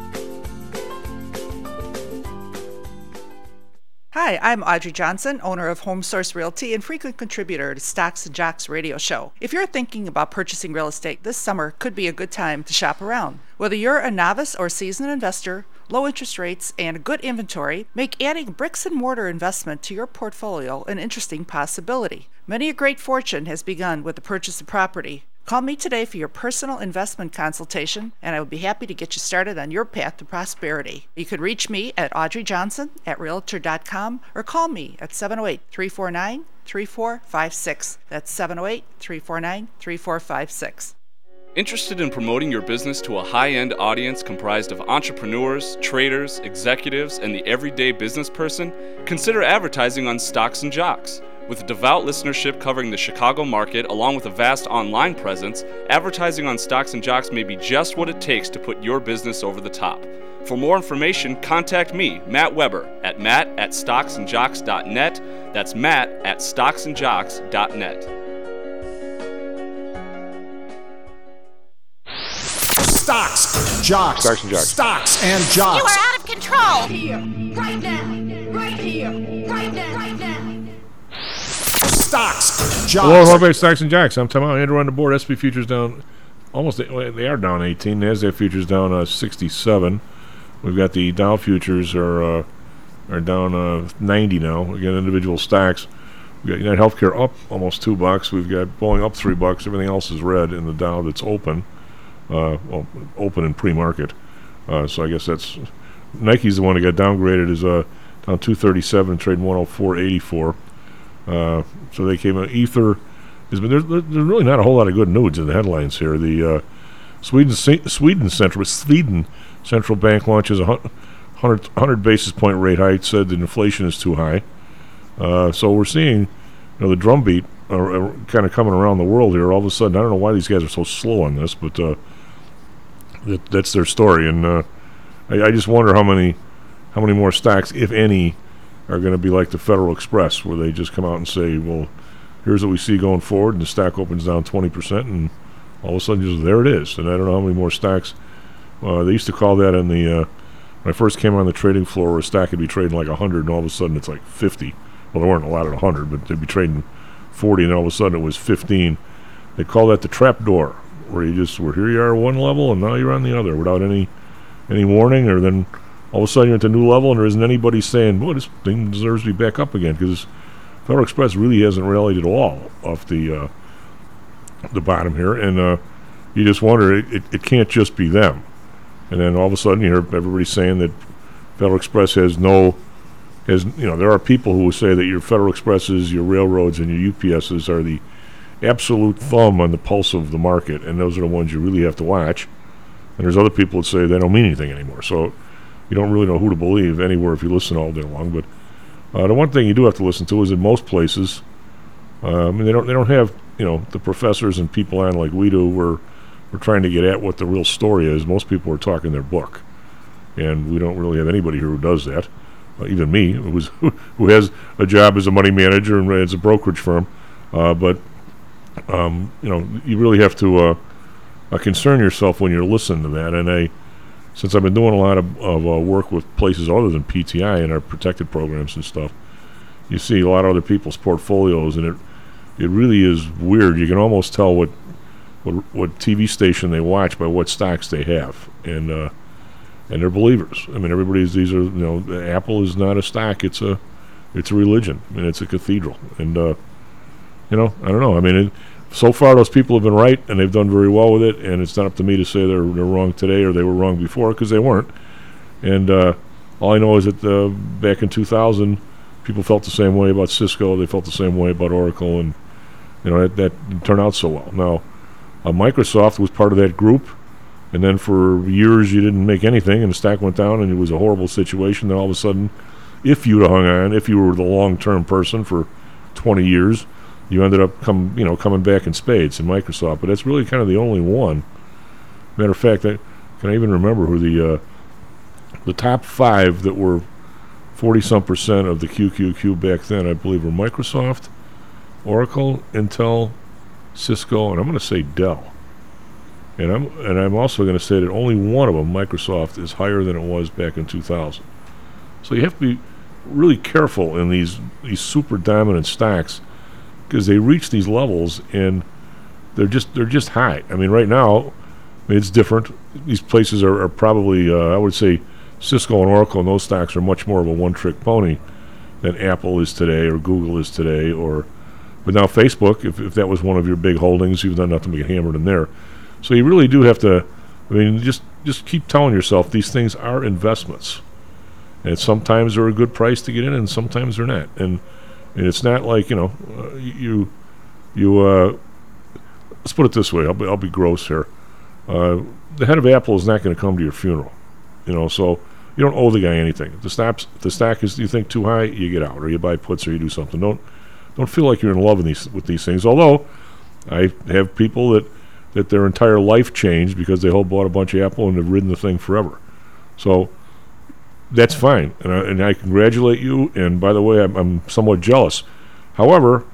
Hi, I'm Audrey Johnson, owner of Home Source Realty and frequent contributor to Stocks and Jocks radio show. If you're thinking about purchasing real estate this summer could be a good time to shop around. Whether you're a novice or seasoned investor, low interest rates and good inventory make adding bricks and mortar investment to your portfolio an interesting possibility. Many a great fortune has begun with the purchase of property. Call me today for your personal investment consultation, and I will be happy to get you started on your path to prosperity. You can reach me at Audrey Johnson at Realtor.com or call me at 708 349 3456. That's 708 349 3456.
Interested in promoting your business to a high end audience comprised of entrepreneurs, traders, executives, and the everyday business person? Consider advertising on Stocks and Jocks. With devout listenership covering the Chicago market, along with a vast online presence, advertising on Stocks and Jocks may be just what it takes to put your business over the top. For more information, contact me, Matt Weber, at matt at stocksandjocks.net. That's matt at stocksandjocks.net.
Stocks, jocks,
Stocks and jocks.
stocks and
You
jocks.
are out of control.
Right here, right now, right here, right now, right now.
Stocks,
Hello,
jocks.
Hobart Stocks and Jocks. I'm Tom Andrew on the board. SP futures down almost. They are down 18. Nasdaq futures down uh, 67. We've got the Dow futures are uh, are down uh, 90 now. We got individual stocks. We got United Healthcare up almost two bucks. We've got Boeing up three bucks. Everything else is red in the Dow that's open. Uh, well, open in pre-market. Uh, so I guess that's Nike's the one that got downgraded. Is uh, down 237, trading 104.84. So they came. out. Ether has been there's, there's really not a whole lot of good news in the headlines here. The uh, Sweden Sweden central Sweden central bank launches a hun- 100, 100 basis point rate hike. Said that inflation is too high. Uh, so we're seeing, you know, the drumbeat uh, uh, kind of coming around the world here. All of a sudden, I don't know why these guys are so slow on this, but uh, that, that's their story. And uh, I, I just wonder how many, how many more stocks, if any, are going to be like the Federal Express, where they just come out and say, "Well, here's what we see going forward," and the stock opens down 20%, and all of a sudden, just there it is. And I don't know how many more stocks. Uh, they used to call that in the uh, when I first came on the trading floor, where a stock could be trading like 100, and all of a sudden it's like 50. Well, there weren't a lot at 100, but they'd be trading 40, and all of a sudden it was 15. They call that the trap door, where you just were here you are one level, and now you're on the other without any any warning, or then all of a sudden you're at the new level, and there isn't anybody saying, "Well, this thing deserves to be back up again," because Federal Express really hasn't rallied at all off the uh, the bottom here, and uh, you just wonder it, it, it can't just be them. And then all of a sudden you hear everybody saying that Federal Express has no has you know there are people who will say that your Federal Expresses, your railroads, and your UPSs are the absolute thumb on the pulse of the market, and those are the ones you really have to watch. And there's other people that say they don't mean anything anymore. So you don't really know who to believe anywhere if you listen all day long. But uh, the one thing you do have to listen to is in most places, I mean they don't they don't have you know the professors and people on like we do. We're we're trying to get at what the real story is. Most people are talking their book, and we don't really have anybody here who does that. Uh, even me, who was who has a job as a money manager and as a brokerage firm, uh, but um, you know you really have to uh, uh, concern yourself when you're listening to that. And I, since I've been doing a lot of, of uh, work with places other than PTI and our protected programs and stuff, you see a lot of other people's portfolios, and it it really is weird. You can almost tell what what, what TV station they watch by what stocks they have, and uh, and they're believers. I mean, everybody's these are you know, Apple is not a stock; it's a it's a religion, I and it's a cathedral, and uh, you know, I don't know. I mean, it, so far those people have been right and they've done very well with it. And it's not up to me to say they're they're wrong today or they were wrong before because they weren't. And uh, all I know is that uh, back in 2000, people felt the same way about Cisco. They felt the same way about Oracle, and you know that, that didn't turn out so well. Now, uh, Microsoft was part of that group, and then for years you didn't make anything, and the stack went down, and it was a horrible situation. Then all of a sudden, if you'd hung on, if you were the long-term person for 20 years, you ended up come you know coming back in spades in Microsoft. But that's really kind of the only one. Matter of fact, I can I even remember who the uh, the top five that were 40 some percent of the QQQ back then, I believe, were Microsoft, Oracle, Intel, Cisco, and I'm going to say Dell. And I'm and I'm also going to say that only one of them, Microsoft, is higher than it was back in 2000. So you have to be really careful in these these super dominant stocks because they reach these levels and they're just they're just high. I mean, right now, it's different. These places are, are probably uh, I would say Cisco and Oracle and those stocks are much more of a one-trick pony than Apple is today or Google is today or but now Facebook if, if that was one of your big holdings you've done nothing but get hammered in there so you really do have to I mean just just keep telling yourself these things are investments and sometimes they're a good price to get in and sometimes they're not and and it's not like you know uh, you you uh, let's put it this way I'll be, I'll be gross here uh, the head of Apple is not going to come to your funeral you know so you don't owe the guy anything. If the stock, if the stack is you think too high, you get out, or you buy puts, or you do something. Don't don't feel like you're in love with these with these things. Although I have people that that their entire life changed because they whole bought a bunch of Apple and have ridden the thing forever. So that's fine, and I, and I congratulate you. And by the way, I'm, I'm somewhat jealous. However,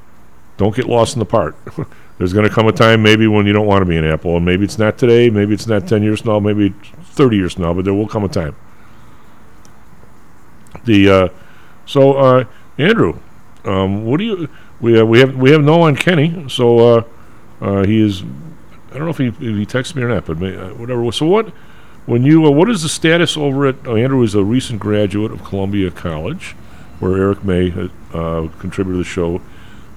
don't get lost in the part. There's going to come a time maybe when you don't want to be an Apple, and maybe it's not today, maybe it's not 10 years from now, maybe 30 years from now, but there will come a time. The uh, so uh, Andrew, um, what do you we uh, we have we have no on Kenny, so uh, uh, he is I don't know if he if he texted me or not, but may, uh, whatever. So what when you uh, what is the status over at oh, Andrew is a recent graduate of Columbia College, where Eric May, uh, contributor to the show,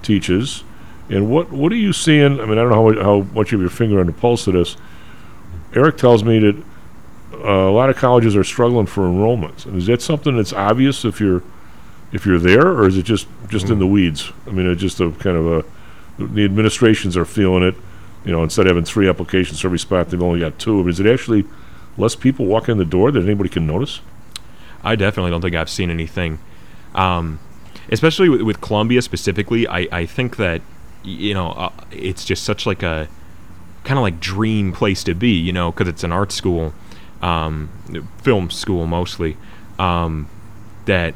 teaches. And what what are you seeing? I mean, I don't know how much, how much of your finger on the pulse of this. Eric tells me that uh, a lot of colleges are struggling for enrollments. And is that something that's obvious if you're if you're there, or is it just just in the weeds? I mean, it's just a kind of a the administrations are feeling it. You know, instead of having three applications for every spot, they've only got two. I mean, is it actually less people walking in the door that anybody can notice?
I definitely don't think I've seen anything. Um, especially with, with Columbia specifically, I, I think that you know uh, it's just such like a kind of like dream place to be, you know, because it's an art school, um, film school mostly. Um, that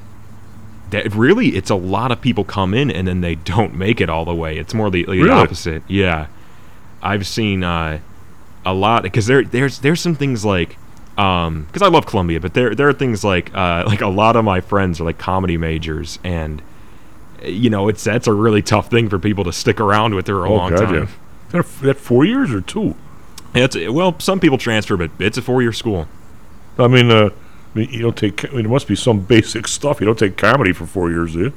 that really it's a lot of people come in and then they don't make it all the way. It's more the, the
Really?
opposite. Yeah, I've seen uh, a lot because there there's there's some things like because I love Columbia, but there there are things like uh, like a lot of my friends are like comedy majors and. You know, it's that's a really tough thing for people to stick around with for a
Oh,
long
God,
time.
yeah. That, that four years or two?
It's well, some people transfer, but it's a four-year school.
I mean, uh, you don't take. I mean, there must be some basic stuff. You don't take comedy for four years, do you?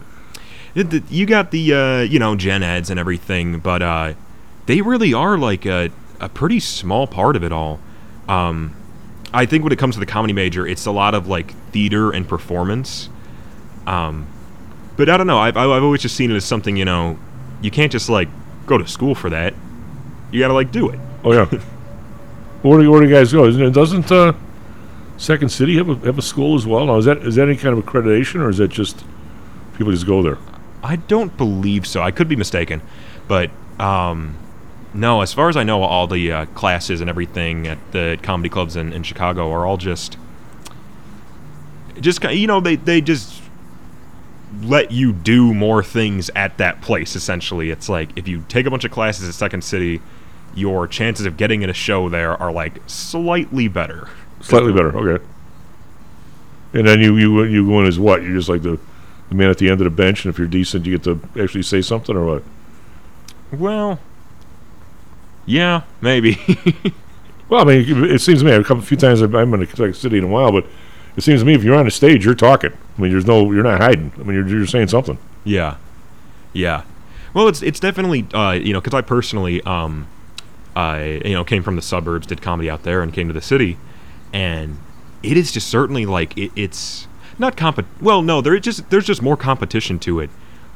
It, you got the uh, you know gen eds and everything, but uh, they really are like a, a pretty small part of it all. Um, I think when it comes to the comedy major, it's a lot of like theater and performance. Um, but I don't know. I've, I've always just seen it as something you know, you can't just like go to school for that. You got to like do it.
Oh yeah. where do where do you guys go? Isn't it, doesn't uh, Second City have a have a school as well? Now is that is that any kind of accreditation or is that just people just go there?
I don't believe so. I could be mistaken, but um, no. As far as I know, all the uh, classes and everything at the comedy clubs in, in Chicago are all just, just you know, they they just let you do more things at that place. Essentially, it's like if you take a bunch of classes at Second City, your chances of getting in a show there are like slightly better.
Slightly better. Okay. And then you you you go in as what? You're just like the the man at the end of the bench, and if you're decent, you get to actually say something or what?
Well, yeah, maybe.
Well, I mean, it seems to me a couple few times I've I've been to Second City in a while, but it seems to me if you're on a stage, you're talking. I mean, there's no you're not hiding. I mean, you're you're saying something.
Yeah, yeah. Well, it's it's definitely uh, you know because I personally um, I you know came from the suburbs, did comedy out there, and came to the city, and it is just certainly like it, it's not comp. Well, no, there just there's just more competition to it.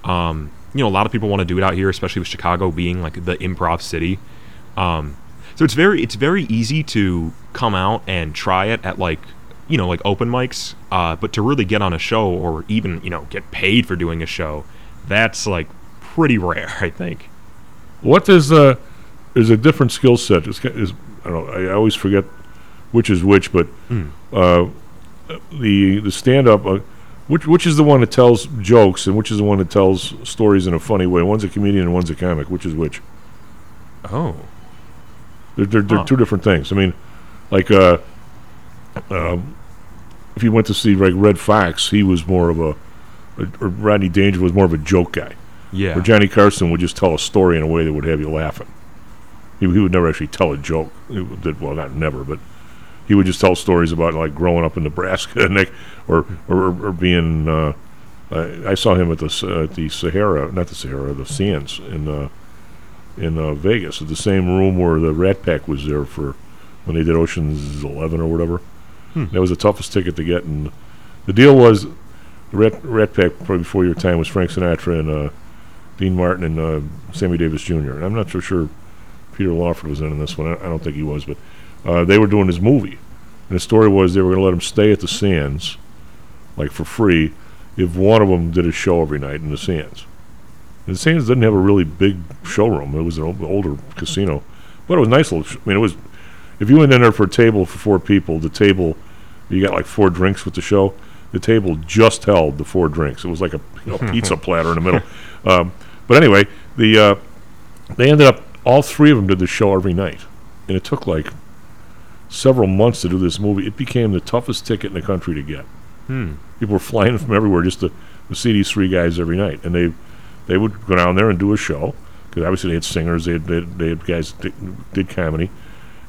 Um, you know, a lot of people want to do it out here, especially with Chicago being like the improv city. Um, so it's very it's very easy to come out and try it at like you know like open mics, uh, but to really get on a show or even you know get paid for doing a show, that's like pretty rare, I think.
What is uh is a different skill set? Is, is I don't know. I always forget which is which, but
Mm.
uh, the the stand up. Uh, which which is the one that tells jokes and which is the one that tells stories in a funny way? One's a comedian and one's a comic. Which is which?
Oh,
They're they're, they're
Huh.
two different things. I mean, like uh, um, if you went to see like Redd Foxx, he was more of a, or Rodney Danger was more of a joke guy.
Yeah.
Or Johnny Carson would just tell a story in a way that would have you laughing. He, he would never actually tell a joke. He would- did well, not never, but he would just tell stories about like growing up in Nebraska and like, or, or or being. Uh, I, I saw him at the uh, at the Sahara, not the Sahara, the Sands in uh, in uh, Vegas, at the same room where the Rat Pack was there for when they did Ocean's Eleven or whatever.
Hmm.
That was the toughest ticket to get, and the deal was the Rat, Rat Pack probably before your time was Frank Sinatra and uh, Dean Martin and uh, Sammy Davis Jr. And I'm not so sure Peter Lawford was in, in this one. I, I don't think he was, but uh, they were doing his movie, and the story was they were going to let him stay at the Sands, like for free, if one of them did a show every night in the Sands. And the Sands didn't have a really big showroom; it was an old, older casino, but it was nice little. Sh- I mean, it was. If you went in there for a table for four people, the table, you got like four drinks with the show. The table just held the four drinks. It was like a you know, pizza platter in the middle. Um, but anyway, the uh, they ended up all three of them did the show every night, and it took like several months to do this movie. It became the toughest ticket in the country to get.
Hmm.
People were flying from everywhere just to, to see these three guys every night, and they they would go down there and do a show because obviously they had singers, they had, they had, they had guys that did, did comedy,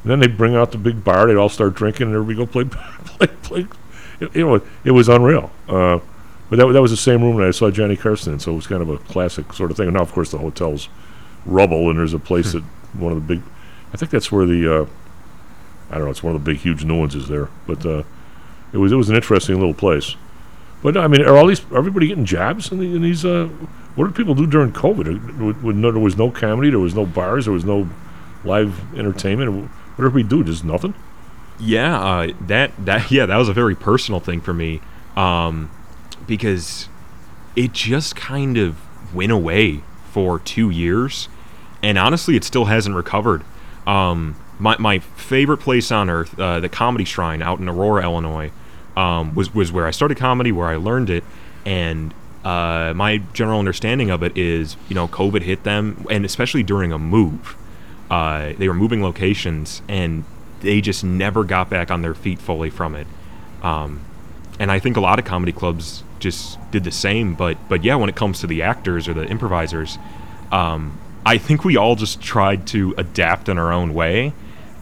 and then they'd bring out the big bar. They'd all start drinking, and everybody go play play play. It, you know, it, it was unreal. Uh, but that, that was the same room that I saw Johnny Carson in, so it was kind of a classic sort of thing. And now, of course, the hotel's rubble, and there's a place that one of the big, I think that's where the, uh, I don't know, it's one of the big, huge new ones is there. But uh, it was it was an interesting little place. But I mean, are all these everybody getting jobs in, the, in these? Uh, what did people do during COVID? No- there was no comedy, there was no bars, there was no live entertainment. What did everybody do? Just nothing.
Yeah, uh, that that yeah, that was a very personal thing for me, um, because it just kind of went away for two years, and honestly, it still hasn't recovered. Um, my my favorite place on earth, uh, the Comedy Shrine out in Aurora, Illinois, um, was was where I started comedy, where I learned it, and uh, my general understanding of it is, you know, COVID hit them, and especially during a move, uh, they were moving locations, and they just never got back on their feet fully from it. Um, and I think a lot of comedy clubs just did the same. But but yeah, when it comes to the actors or the improvisers, um, I think we all just tried to adapt in our own way.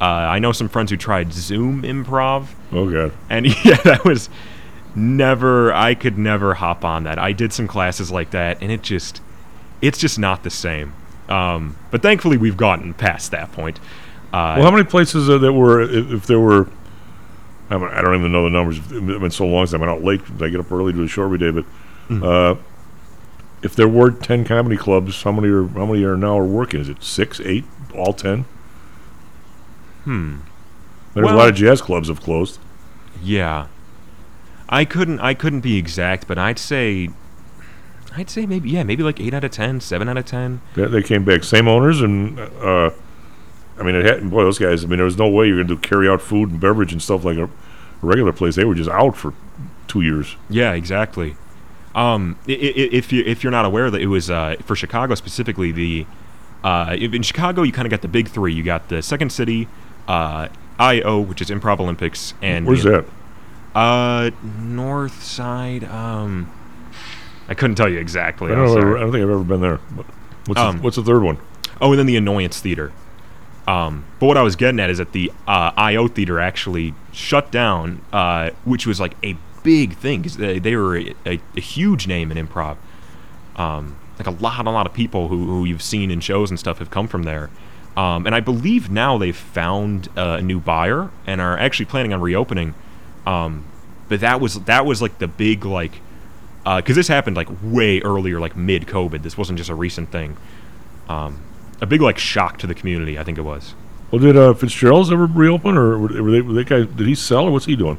Uh, I know some friends who tried Zoom improv.
Oh god!
And yeah, that was never. I could never hop on that. I did some classes like that, and it just, it's just not the same. Um, but thankfully, we've gotten past that point. Uh,
well, how many places uh, that were if, there were? I, mean, I don't even know the numbers. It's been so long since I've been out late. I get up early to do the show every day. But
Mm.
uh, if there were ten comedy clubs, how many are how many are now are working? Is it six, eight, all ten?
Hmm.
There's a lot of jazz clubs have closed.
Yeah. I couldn't I couldn't be exact, but I'd say I'd say maybe yeah, maybe like 8 out of 10, 7 out of 10.
They, they came back, same owners, and uh, I mean, it had, boy, those guys. I mean, there was no way you're gonna carry out food and beverage and stuff like a, a regular place. They were just out for two years.
Yeah, exactly. Um, i- i- if you if you're not aware that it was uh, for Chicago specifically, the uh, in Chicago you kind of got the big three. You got the Second City, uh, IO, which is Improv Olympics, and
Where's
the,
that?
Uh, North Side. Um, I couldn't tell you exactly.
I don't, know. I don't think I've ever been there. What's
Um,
the, what's the third one?
Oh, and then the Annoyance Theater. Um, but what I was getting at is that the uh, IO Theater actually shut down, uh, which was like a big thing because they, they were a, a, a huge name in improv. Um, like a lot, a lot of people who, who you've seen in shows and stuff have come from there. Um, and I believe now they've found uh, a new buyer and are actually planning on reopening. Um, but that was that was like the big like because this happened like way earlier, like mid COVID. This wasn't just a recent thing. Um, a big like shock to the community, I think it was.
Well, did uh, Fitzgerald's ever reopen, or were, they, were they guy? Did he sell, or what's he doing?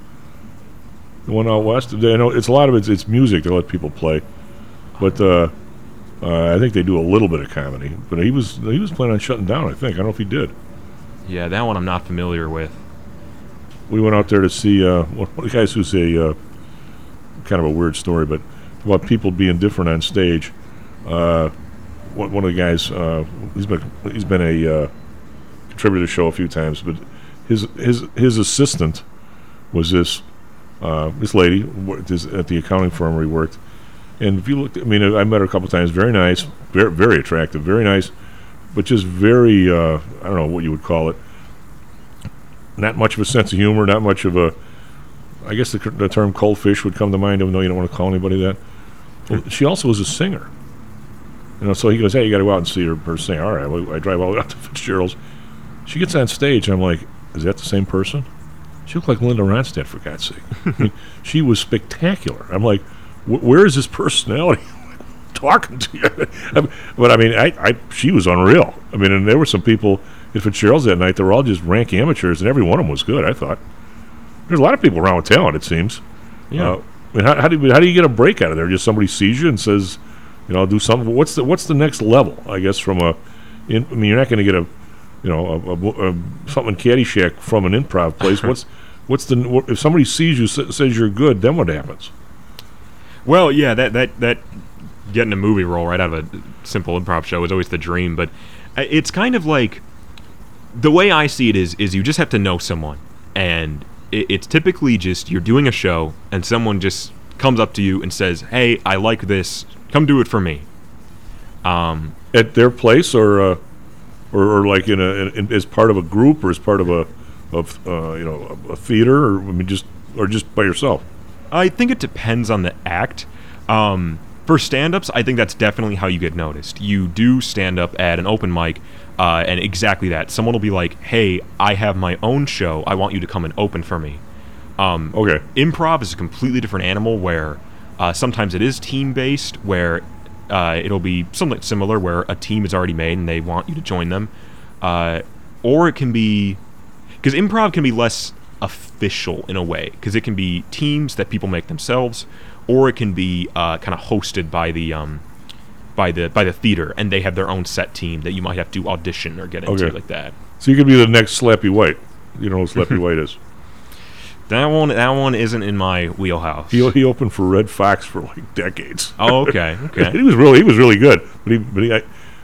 The one out west. I know it's a lot of it's, it's music to let people play, but uh, uh, I think they do a little bit of comedy. But he was he was planning on shutting down. I think I don't know if he did.
Yeah, that one I'm not familiar with.
We went out there to see uh, one of the guys who's a uh, kind of a weird story, but about people being different on stage. Uh, one one of the guys, uh, he's been he's been a uh, contributor to the show a few times, but his his his assistant was this uh, this lady at the accounting firm where he worked. And if you look, I mean, I met her a couple times. Very nice, very very attractive, very nice, but just very I don't know what you would call it. Not much of a sense of humor, not much of a. I guess the, the term cold fish would come to mind, even though you don't want to call anybody that. Well, she also was a singer. You know, so he goes, "Hey, you got to go out and see her, her sing." All right, well, I drive all the way out to Fitzgerald's. She gets on stage. I'm like, "Is that the same person?" She looked like Linda Ronstadt, for God's sake. I mean, she was spectacular. I'm like, "Wh- "Where is this personality talking to you?" I mean, but I mean, I, I, she was unreal. I mean, and there were some people at Fitzgerald's that night. They were all just rank amateurs, and every one of them was good. I thought there's a lot of people around with talent. It seems.
Yeah.
Uh, I mean, how, how do you, how do you get a break out of there? Just somebody sees you and says, you know, do something. What's the what's the next level? I guess from a, in, I mean, you're not going to get a, you know, a, a, a something Caddyshack from an improv place. what's what's the if somebody sees you sa- says you're good, then what happens?
Well, yeah, that that that getting a movie role right out of a simple improv show is always the dream, but uh, it's kind of like the way I see it is is you just have to know someone, and it, it's typically just you're doing a show and someone just comes up to you and says, "Hey, I like this. Come do it for me." Um,
At their place, or uh, or, or like in a in, as part of a group, or as part of a of uh, you know a, a theater, or I mean just or just by yourself.
I think it depends on the act. Um, for stand-ups, I think that's definitely how you get noticed. You do stand up at an open mic, uh, and exactly that. Someone will be like, "Hey, I have my own show. I want you to come and open for me." Um,
okay.
Improv is a completely different animal. Where uh, sometimes it is team-based, where uh, it'll be something similar, where a team is already made and they want you to join them, uh, or it can be because improv can be less official in a way because it can be teams that people make themselves or it can be uh, kind of hosted by the um, by the by the theater and they have their own set team that you might have to audition or get into
Okay.
like that
So you could be the next Slappy White. You know who Slappy White is.
that one that one isn't in my wheelhouse
He, he opened for Redd Foxx for like decades.
Oh, okay, okay.
he was really he was really good. But he but he, I,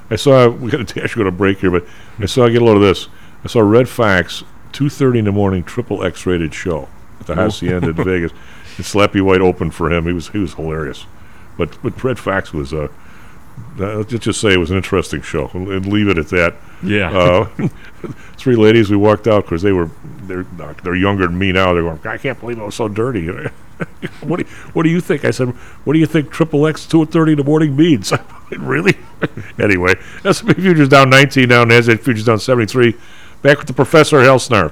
I saw we got to actually go to break here, but I saw I get a load of this. I saw Redd Foxx two thirty in the morning triple X rated show at the. Hacienda in Vegas. And Slappy White opened for him. He was he was hilarious. But but Redd Foxx was uh, uh, let's just say it was an interesting show and, leave it at that.
Yeah.
Uh, three ladies. We walked out because they were they're they're younger than me now. They're going. I can't believe I was so dirty. what do you, what do you think? I said. What do you think? Triple X two thirty in the morning means? really? anyway, S&P futures down nineteen. Down Nasdaq futures down seventy three. Back with the professor Helsnar.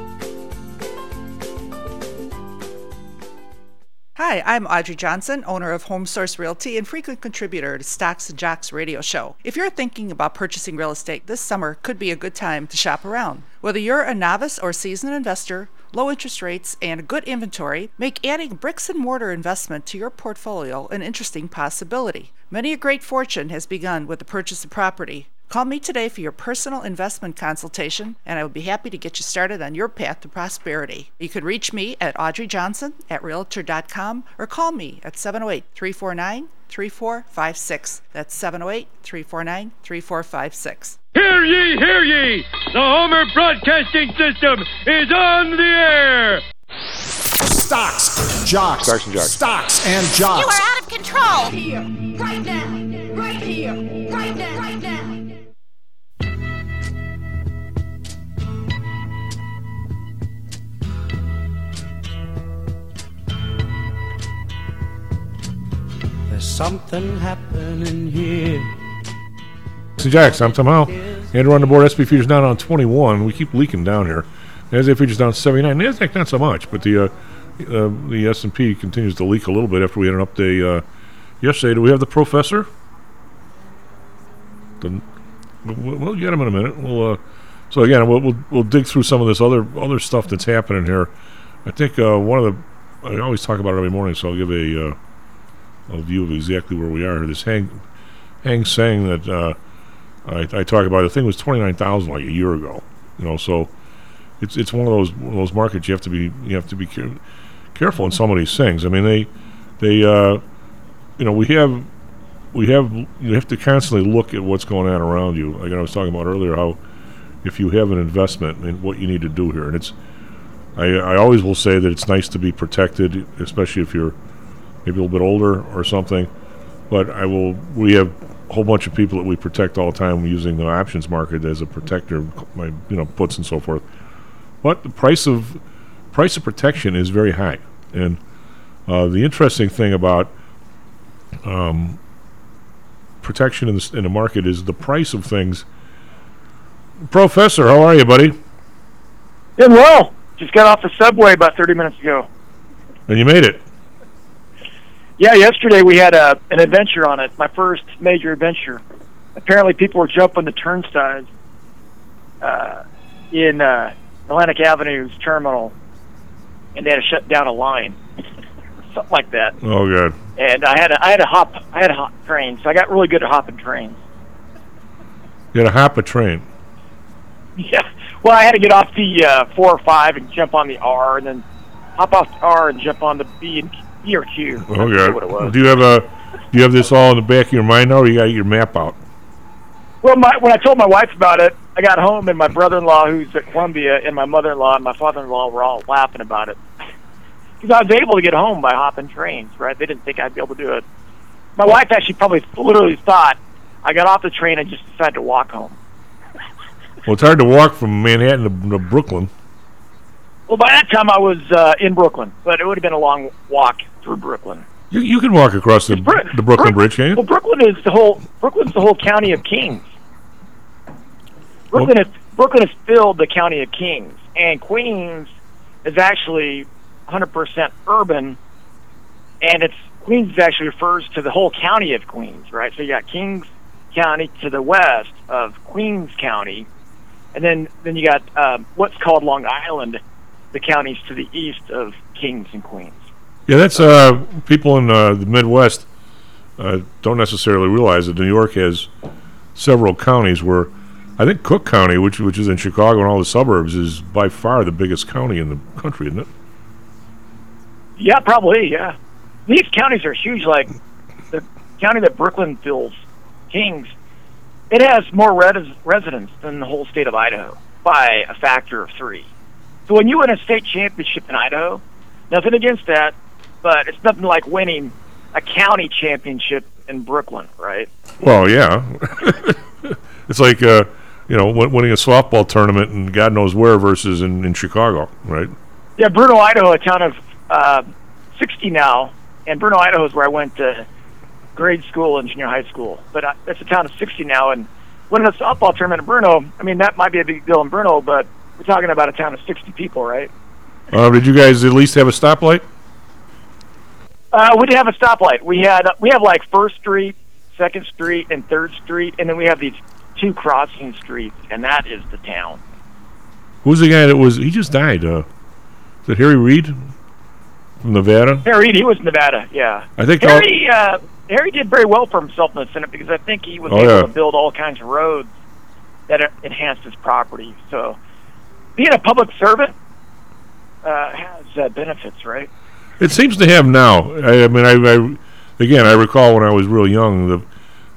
Hi, I'm Audrey Johnson, owner of Home Source Realty and frequent contributor to Stocks and Jocks radio show. If you're thinking about purchasing real estate, this summer could be a good time to shop around. Whether you're a novice or seasoned investor, low interest rates and good inventory make adding bricks and mortar investment to your portfolio an interesting possibility. Many a great fortune has begun with the purchase of property. Call me today for your personal investment consultation, and I would be happy to get you started on your path to prosperity. You can reach me at Audrey Johnson at Realtor.com or call me at 708 349 3456. That's 708 349 3456.
Hear ye, hear ye! The Homer Broadcasting System is on the air!
Stocks, jocks,
Stocks and jocks.
stocks and
You are out of control.
Here, right now, right here, right now, right now.
There's something happening here.
So Jacks, I'm Tom somehow Andrew on the board. SP futures down on 21. We keep leaking down here. Nasdaq futures down 79. Nasdaq not so much, but the uh, uh, the S&P continues to leak a little bit after we had an update uh, yesterday. Do we have the professor? The, we'll we'll get him in a minute. We'll uh, so again we'll, we'll we'll dig through some of this other other stuff that's happening here. I think uh, one of the I always talk about it every morning, so I'll give a uh, a view of exactly where we are. This Hang Hang Seng that uh, I, I talk about the thing was twenty nine thousand like a year ago. You know, so it's it's one of those one of those markets you have to be you have to be care- careful in some of these things. I mean they they uh, you know we have we have you have to constantly look at what's going on around you. Like I was talking about earlier, how if you have an investment and what you need to do here, and it's I I always will say that it's nice to be protected, especially if you're maybe a little bit older or something. But I will. We have a whole bunch of people that we protect all the time using the options market as a protector, my you know puts and so forth. But the price of price of protection is very high, and uh, the interesting thing about um, protection in the, in the market is the price of things. Professor, how are you, buddy?
Doing well. Just got off the subway about 30 minutes ago.
And you made it.
Yeah, yesterday we had a an adventure on it. My first major adventure. Apparently, people were jumping the turnstiles uh, in uh, Atlantic Avenue's terminal, and they had to shut down a line, something like that.
Oh, good.
And I had to, I had to hop I had to hop trains. So I got really good at hopping trains.
You had to hop a train.
Yeah. Well, I had to get off the uh, four or five and jump on the R, and then hop off the R and jump on the B and Q.
Oh,
I. What it was.
Do you have a? Do you have this all in the back of your mind now, or you got your map out?
Well, my, when I told my wife about it, I got home and my brother-in-law, who's at Columbia, and my mother-in-law and my father-in-law were all laughing about it because I was able to get home by hopping trains. Right? They didn't think I'd be able to do it. My wife actually probably literally thought I got off the train and just decided to walk home.
Well, it's hard to walk from Manhattan to, to Brooklyn.
Well, by that time I was uh, in Brooklyn, but it would have been a long walk through Brooklyn.
You, you can walk across the, the Brooklyn Bridge, can you?
Well, Brooklyn is the whole Brooklyn's the whole county of Kings. Brooklyn is Brooklyn is filled the county of Kings, and Queens is actually 100% urban, and it's Queens actually refers to the whole county of Queens, right? So you got Kings County to the west of Queens County, and then then you got um, what's called Long Island, the counties to the east of Kings and Queens.
Yeah, that's uh, people in uh, the Midwest. uh, don't necessarily realize that New York has several counties where I think Cook County, which which is in Chicago and all the suburbs, is by far the biggest county in the country, isn't it?
Yeah, probably. Yeah, these counties are huge. Like the county that Brooklyn fills, Kings, it has more res- residents than the whole state of Idaho by a factor of three. So when you win a state championship in Idaho, nothing against that, but it's nothing like winning a county championship in Brooklyn, right?
Well, yeah. it's like uh, you know winning a softball tournament and God knows where versus in, in Chicago, right?
Yeah, Bruneau, Idaho, a town of uh, 60 now, and Bruneau, Idaho is where I went to grade school and junior high school. But uh, it's a town of 60 now, and winning a softball tournament in Bruneau, I mean, that might be a big deal in Bruneau, but we're talking about a town of 60 people, right?
Uh, did you guys at least have a stoplight?
Uh, we didn't have a stoplight. We had we have like First Street, Second Street, and Third Street, and then we have these two crossing streets, and that is the town.
Who's the guy that was? He just died. Uh, is it Harry Reid from Nevada?
Harry, Reid. he was Nevada, yeah.
I think
Harry uh, Harry did very well for himself in the Senate because I think he was
Oh,
able
yeah.
to build all kinds of roads that uh, enhanced his property. So, being a public servant uh, has uh, benefits, right?
It seems to have now. I, I mean, I, I again, I recall when I was real young, the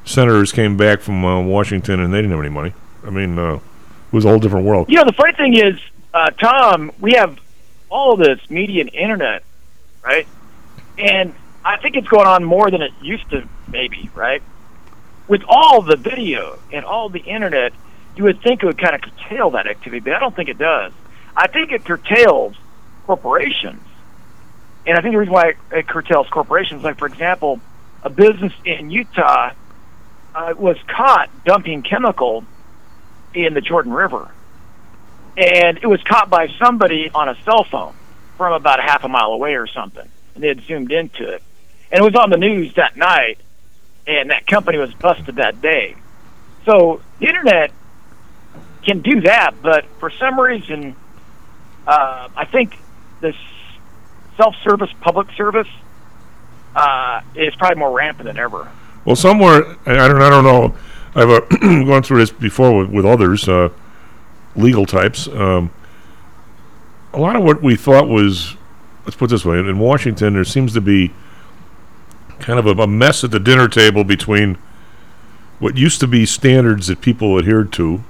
senators came back from uh, Washington and they didn't have any money. I mean, uh, it was a whole different world.
You know, the funny thing is, uh, Tom, we have all this media and internet, right? And I think it's going on more than it used to, maybe, right? With all the video and all the internet, you would think it would kind of curtail that activity, but I don't think it does. I think it curtails corporations. And I think the reason why it curtails corporations, like, for example, a business in Utah uh, was caught dumping chemical in the Jordan River. And it was caught by somebody on a cell phone from about a half a mile away or something, and they had zoomed into it, and it was on the news that night, and that company was busted that day. So the internet can do that, but for some reason, uh, I think this self-service public service uh, is probably more rampant than ever.
Well, somewhere I, don't. I don't know. I've uh, gone through this before with, with others, uh, legal types. Um, a lot of what we thought was, let's put this way, in Washington, there seems to be kind of a, a mess at the dinner table between what used to be standards that people adhered to,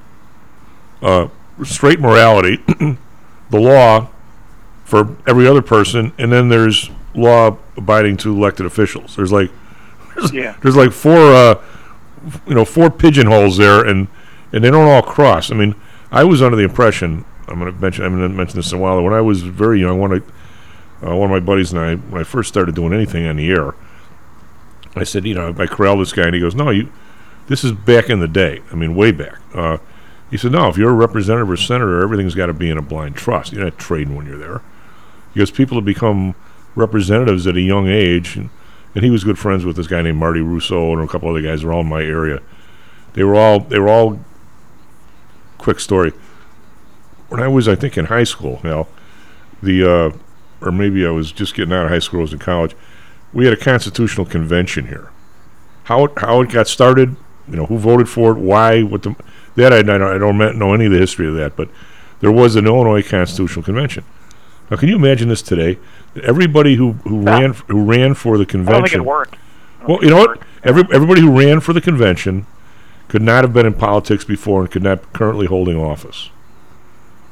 uh, straight morality, the law for every other person, and then there's law abiding to elected officials. There's like there's,
Yeah.
there's like four uh, you know four pigeonholes there, and and they don't all cross. I mean, I was under the impression I'm going to mention I'm going to mention this in a while. When I was very young, one of uh, one of my buddies and I, when I first started doing anything on the air, I said, you know, I corralled this guy, and he goes, "No, you, this is back in the day. I mean, way back." Uh, he said, "No, if you're a representative or senator, everything's got to be in a blind trust. You're not trading when you're there." Because people have become representatives at a young age, and, and he was good friends with this guy named Marty Russo and a couple other guys. They're all in my area. They were all they were all. Quick story. When I was, I think, in high school, now, the uh, or maybe I was just getting out of high school. I was in college. We had a constitutional convention here. How it, how it got started, you know, who voted for it, why, what the that I, I don't know any of the history of that, but there was an Illinois Constitutional Convention. Now, can you imagine this today? Everybody who, who ran who ran for the
I don't
convention.
think it worked.
Well, you know what? Every, everybody who ran for the convention could not have been in politics before and could not be currently holding office.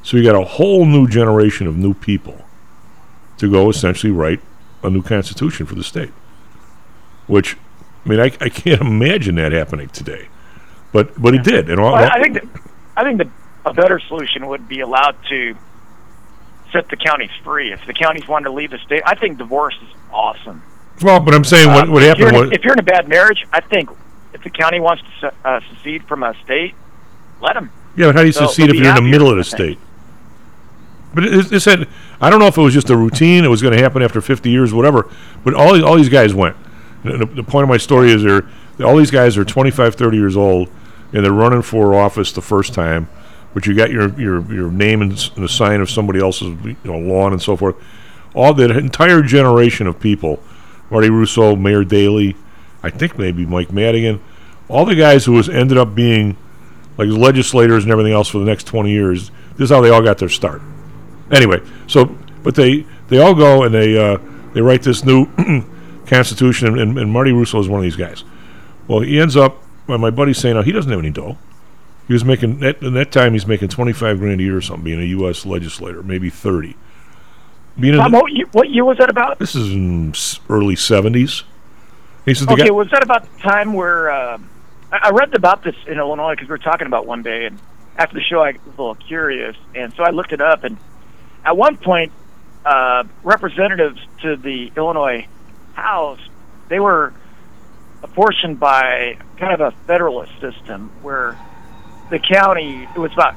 So you got a whole new generation of new people to go essentially write a new constitution for the state. Which, I mean, I, I can't imagine that happening today, but but it did. And all,
Well, I, think that, I think that a better solution would be allowed to set the counties free. If the counties wanted to leave the state, I think divorce is awesome.
well, but I'm saying what what
if
happened
in,
was
if you're in a bad marriage, I think if the county wants to uh, secede from a state, let them.
Yeah, but how do you
They'll-
if you're in the middle of the state? But it, it said, I don't know if it was just a routine, it was going to happen after 50 years, whatever. But all all these guys went. The, the- the point of my story is they're all these guys are 25, 30 years old, and they're running for office the first time. But you got your your your name and, the sign of somebody else's you know, lawn and so forth. All that entire generation of people, Marty Russo, Mayor Daley, I think maybe Mike Madigan, all the guys who was ended up being like legislators and everything else for the next 20 years. This is how they all got their start. Anyway, so but they they all go and they uh, they write this new constitution, and, and Marty Russo is one of these guys. Well, he ends up. Well, my buddy's saying, "Oh, he doesn't have any dough." He was making at, in that time. He's making twenty five grand a year or something, being a U.S. legislator, maybe thirty. Being in
Tom,
the-
what, year, what year was that about?
this is in early seventies. He the
Okay,
guy.
was that about the time where uh, I, I read about this in Illinois because we were talking about one day, and after the show I was a little curious, and so I looked it up, and at one point, uh, representatives to the Illinois House they were apportioned by kind of a federalist system where the county it was about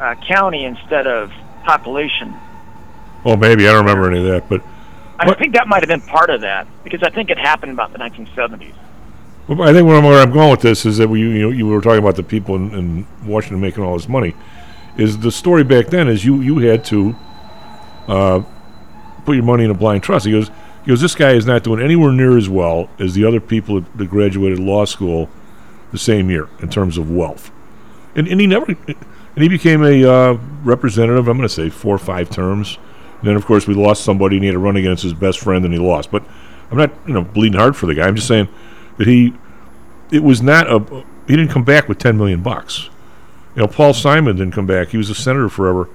uh, county instead of population.
well, maybe I don't remember any of that, but
I think that might have been part of that because I think it happened about the 1970s.
Well, I think where I'm, where I'm going with this is that we, you know, you were talking about the people in, in Washington making all this money. Is the story back then is you you had to uh, put your money in a blind trust. He goes, he goes, this guy is not doing anywhere near as well as the other people that graduated law school the same year in terms of wealth, and and he never, and he became a uh, representative. I'm going to say four or five terms. And then of course we lost somebody and he had to run against his best friend and he lost. But I'm not you know bleeding hard for the guy. I'm just saying that he it was not a he didn't come back with 10 million bucks. You know, Paul Simon didn't come back. He was a senator forever.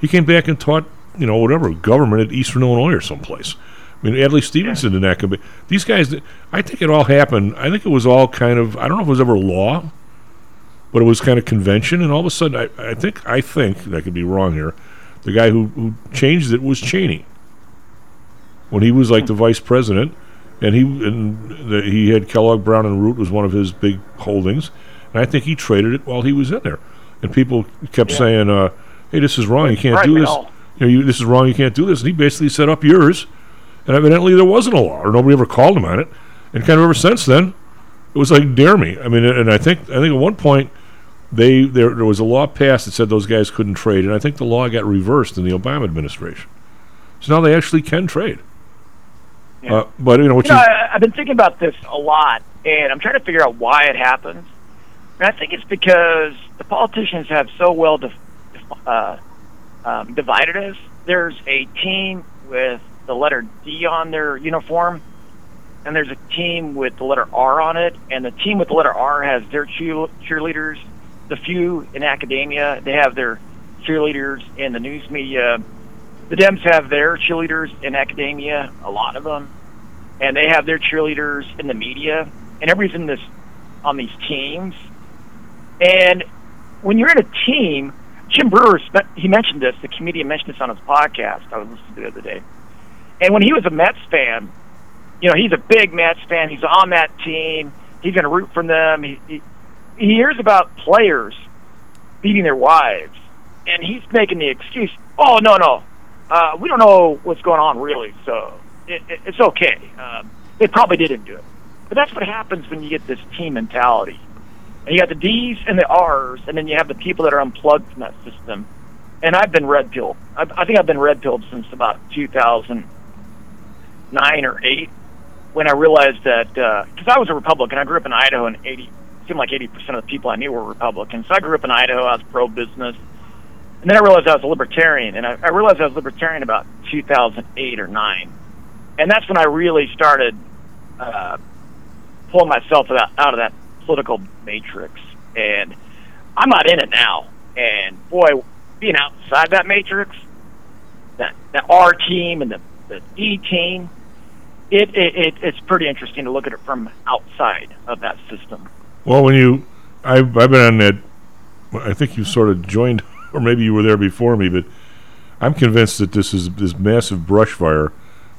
He came back and taught, you know, whatever, government at Eastern Illinois or someplace. I mean, Adlai Stevenson did not come back. These guys, I think it all happened. I think it was all kind of, I don't know if it was ever law, but it was kind of convention. And all of a sudden, I, I think, I think, and I could be wrong here, the guy who, who changed it was Cheney. When he was like the vice president, and he and the, he had Kellogg Brown and Root was one of his big holdings, and I think he traded it while he was in there, and people kept saying, uh, "Hey, this is wrong. You can't
Right,
do this. You know, you, this is wrong. You can't do this." And he basically set up yours, and evidently there wasn't a law, or nobody ever called him on it, and kind of ever since then, it was like dare me. I mean, and I think I think at one point they there there was a law passed that said those guys couldn't trade, and I think the law got reversed in the Obama administration. So now they actually can trade. Uh, but you know,
you know, I, I've been thinking about this a lot, and I'm trying to figure out why it happens. And I think it's because the politicians have so well def- def- uh, um, divided us. There's a team with the letter D on their uniform, and there's a team with the letter R on it, and the team with the letter R has their cheer- cheerleaders. The few in academia, they have their cheerleaders in the news media. The Dems have their cheerleaders in academia, a lot of them, and they have their cheerleaders in the media, and everybody's in this on these teams. And when you're in a team, Jim Breuer, he mentioned this. The comedian mentioned this on his podcast. I was listening to the other day. And when he was a Mets fan, you know, he's a big Mets fan. He's on that team. He's going to root for them. He, he he hears about players beating their wives, and he's making the excuse, "Oh no, no, uh, we don't know what's going on really, so it, it, it's okay. Um, they probably didn't do it." But that's what happens when you get this team mentality. And you got the D's and the R's, and then you have the people that are unplugged from that system. And I've been red pilled. I, I think I've been red pilled since about 2009 or 8 when I realized that, because I was a Republican. I grew up in Idaho, and 80, seemed like 80% of the people I knew were Republicans. So I grew up in Idaho. I was pro business. And then I realized I was a libertarian, and I, I realized I was libertarian about 2008 or 9. And that's when I really started uh, pulling myself out, out of that political matrix. And I'm not in it now. And boy, being outside that matrix, that that R team and the the E team, it, it, it it's pretty interesting to look at it from outside of that system.
Well when you I've I've been on that. I think you sort of joined, or maybe you were there before me, but I'm convinced that this is this massive brush fire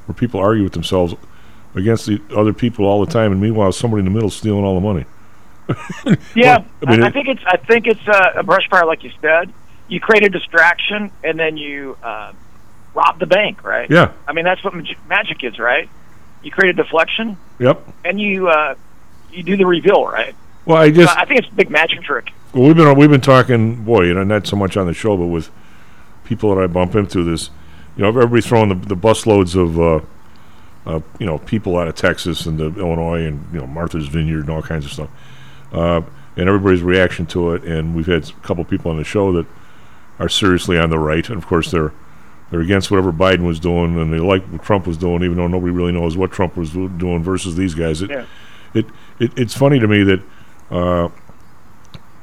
where people argue with themselves against the other people all the time, and meanwhile somebody in the middle is stealing all the money.
Yeah,
I mean,
I, I think it's I think it's uh, a brush fire, like you said. You create a distraction, and then you uh, rob the bank, right?
Yeah.
I mean, that's what mag- magic is, right? You create a deflection,
Yep.
and you uh, you do the reveal, right?
Well, I just
So I think it's a big magic trick.
Well, we've been we've been talking, boy, you know, not so much on the show, but with people that I bump into. This, you know, everybody's throwing the, the busloads of uh, uh, you know, people out of Texas and the Illinois and you know Martha's Vineyard and all kinds of stuff, uh, and everybody's reaction to it. And we've had a couple people on the show that are seriously on the right, and of course they're they're against whatever Biden was doing, and they like what Trump was doing, even though nobody really knows what Trump was doing versus these guys. It,
Yeah.
it, it it's funny to me that uh,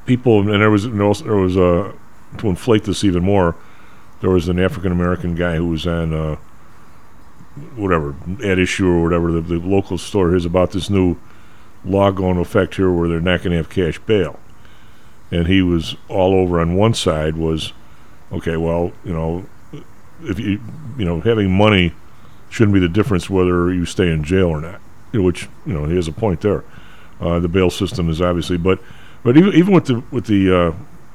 people, and there was was, there was uh, to inflate this even more, there was an African American guy who was on uh, whatever at issue or whatever the, the local store is about this new law going into effect here where they're not going to have cash bail, and he was all over on one side was okay, well you know if you you know having money shouldn't be the difference whether you stay in jail or not, which you know he has a point there. Uh, the bail system is obviously, but but even even with the with the uh,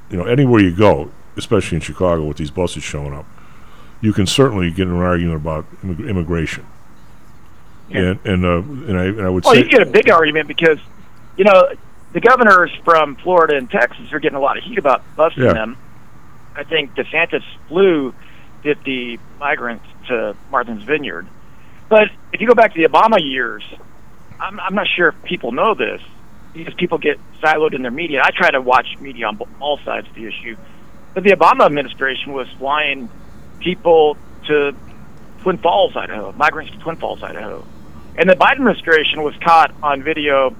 you know anywhere you go, especially in Chicago with these buses showing up, you can certainly get an argument about immig- immigration. And and uh, and I and I would say
Well,
say
you get a big argument because, you know, the governors from Florida and Texas are getting a lot of heat about busting
Yeah.
them. I think DeSantis flew 50 migrants to Martha's Vineyard. But if you go back to the Obama years, I'm, I'm not sure if people know this because people get siloed in their media. I try to watch media on all sides of the issue. But the Obama administration was flying people to Twin Falls, Idaho, migrants to Twin Falls, Idaho. And the Biden administration was caught on video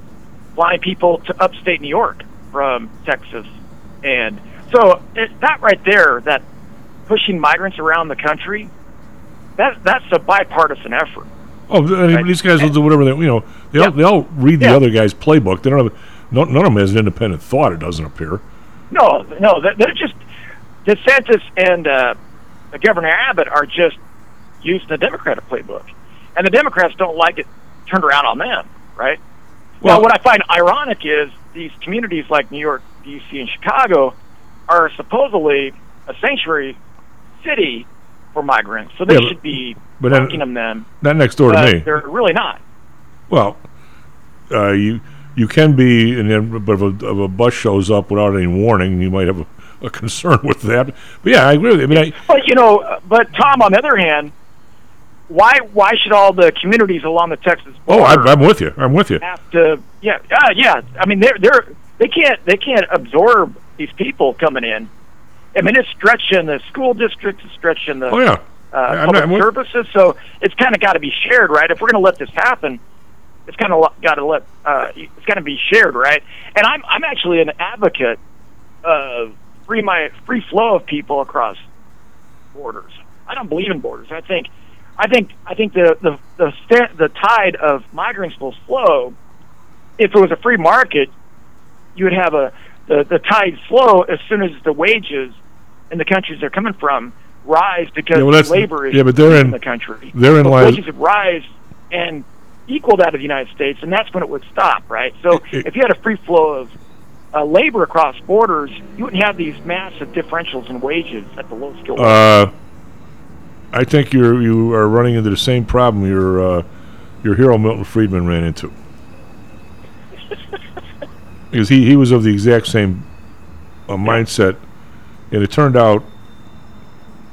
flying people to upstate New York from Texas. And so it, that right there, that pushing migrants around the country, that that's a bipartisan effort.
Oh I mean, these guys will do whatever they you know they all, they all read the other guy's playbook. They don't have no, none of them has an independent thought. It doesn't appear.
No, no, they're just DeSantis and uh, Governor Abbott are just using the Democratic playbook, and the Democrats don't like it turned around on them, right? Well, what I find ironic is these communities like New York, D.C., and Chicago are supposedly a sanctuary city for migrants, so they
Yeah, but-
should be
but then-
welcoming them.
Not next door to me.
They're really not.
Well, uh, you you can be, and then but if a, if a bus shows up without any warning, you might have a, a concern with that. But yeah, I agree with you. I mean, I,
But you know, but Tom, on the other hand, why why should all the communities along the Texas
oh,
border
I'm, I'm with you. I'm with you.
have to? Yeah, uh, yeah. I mean, they're they're they can't they can't absorb these people coming in. I mean, it's stretching the school districts, it's stretching the
Oh yeah.
uh, public
not-
services. So it's kind of got to be shared, right? If we're going to let this happen, it's kind of got to let uh, it's got to be shared, right? And I'm I'm actually an advocate of free my free flow of people across borders. I don't believe in borders. I think I think I think the the the, the tide of migrants will flow. If it was a free market, you would have a the, the tide flow as soon as the wages in the countries they're coming from rise because
Yeah, well,
labor is
yeah, but they're in-
in the country.
therein
But
lies-
wages would rise and equal that of the United States, and that's when it would stop, right? So if you had a free flow of uh, labor across borders, you wouldn't have these massive differentials in wages at the low skill.
Uh, I think you're you are running into the same problem your uh, your hero Milton Friedman ran into. because he, he was of the exact same uh, mindset, and it turned out.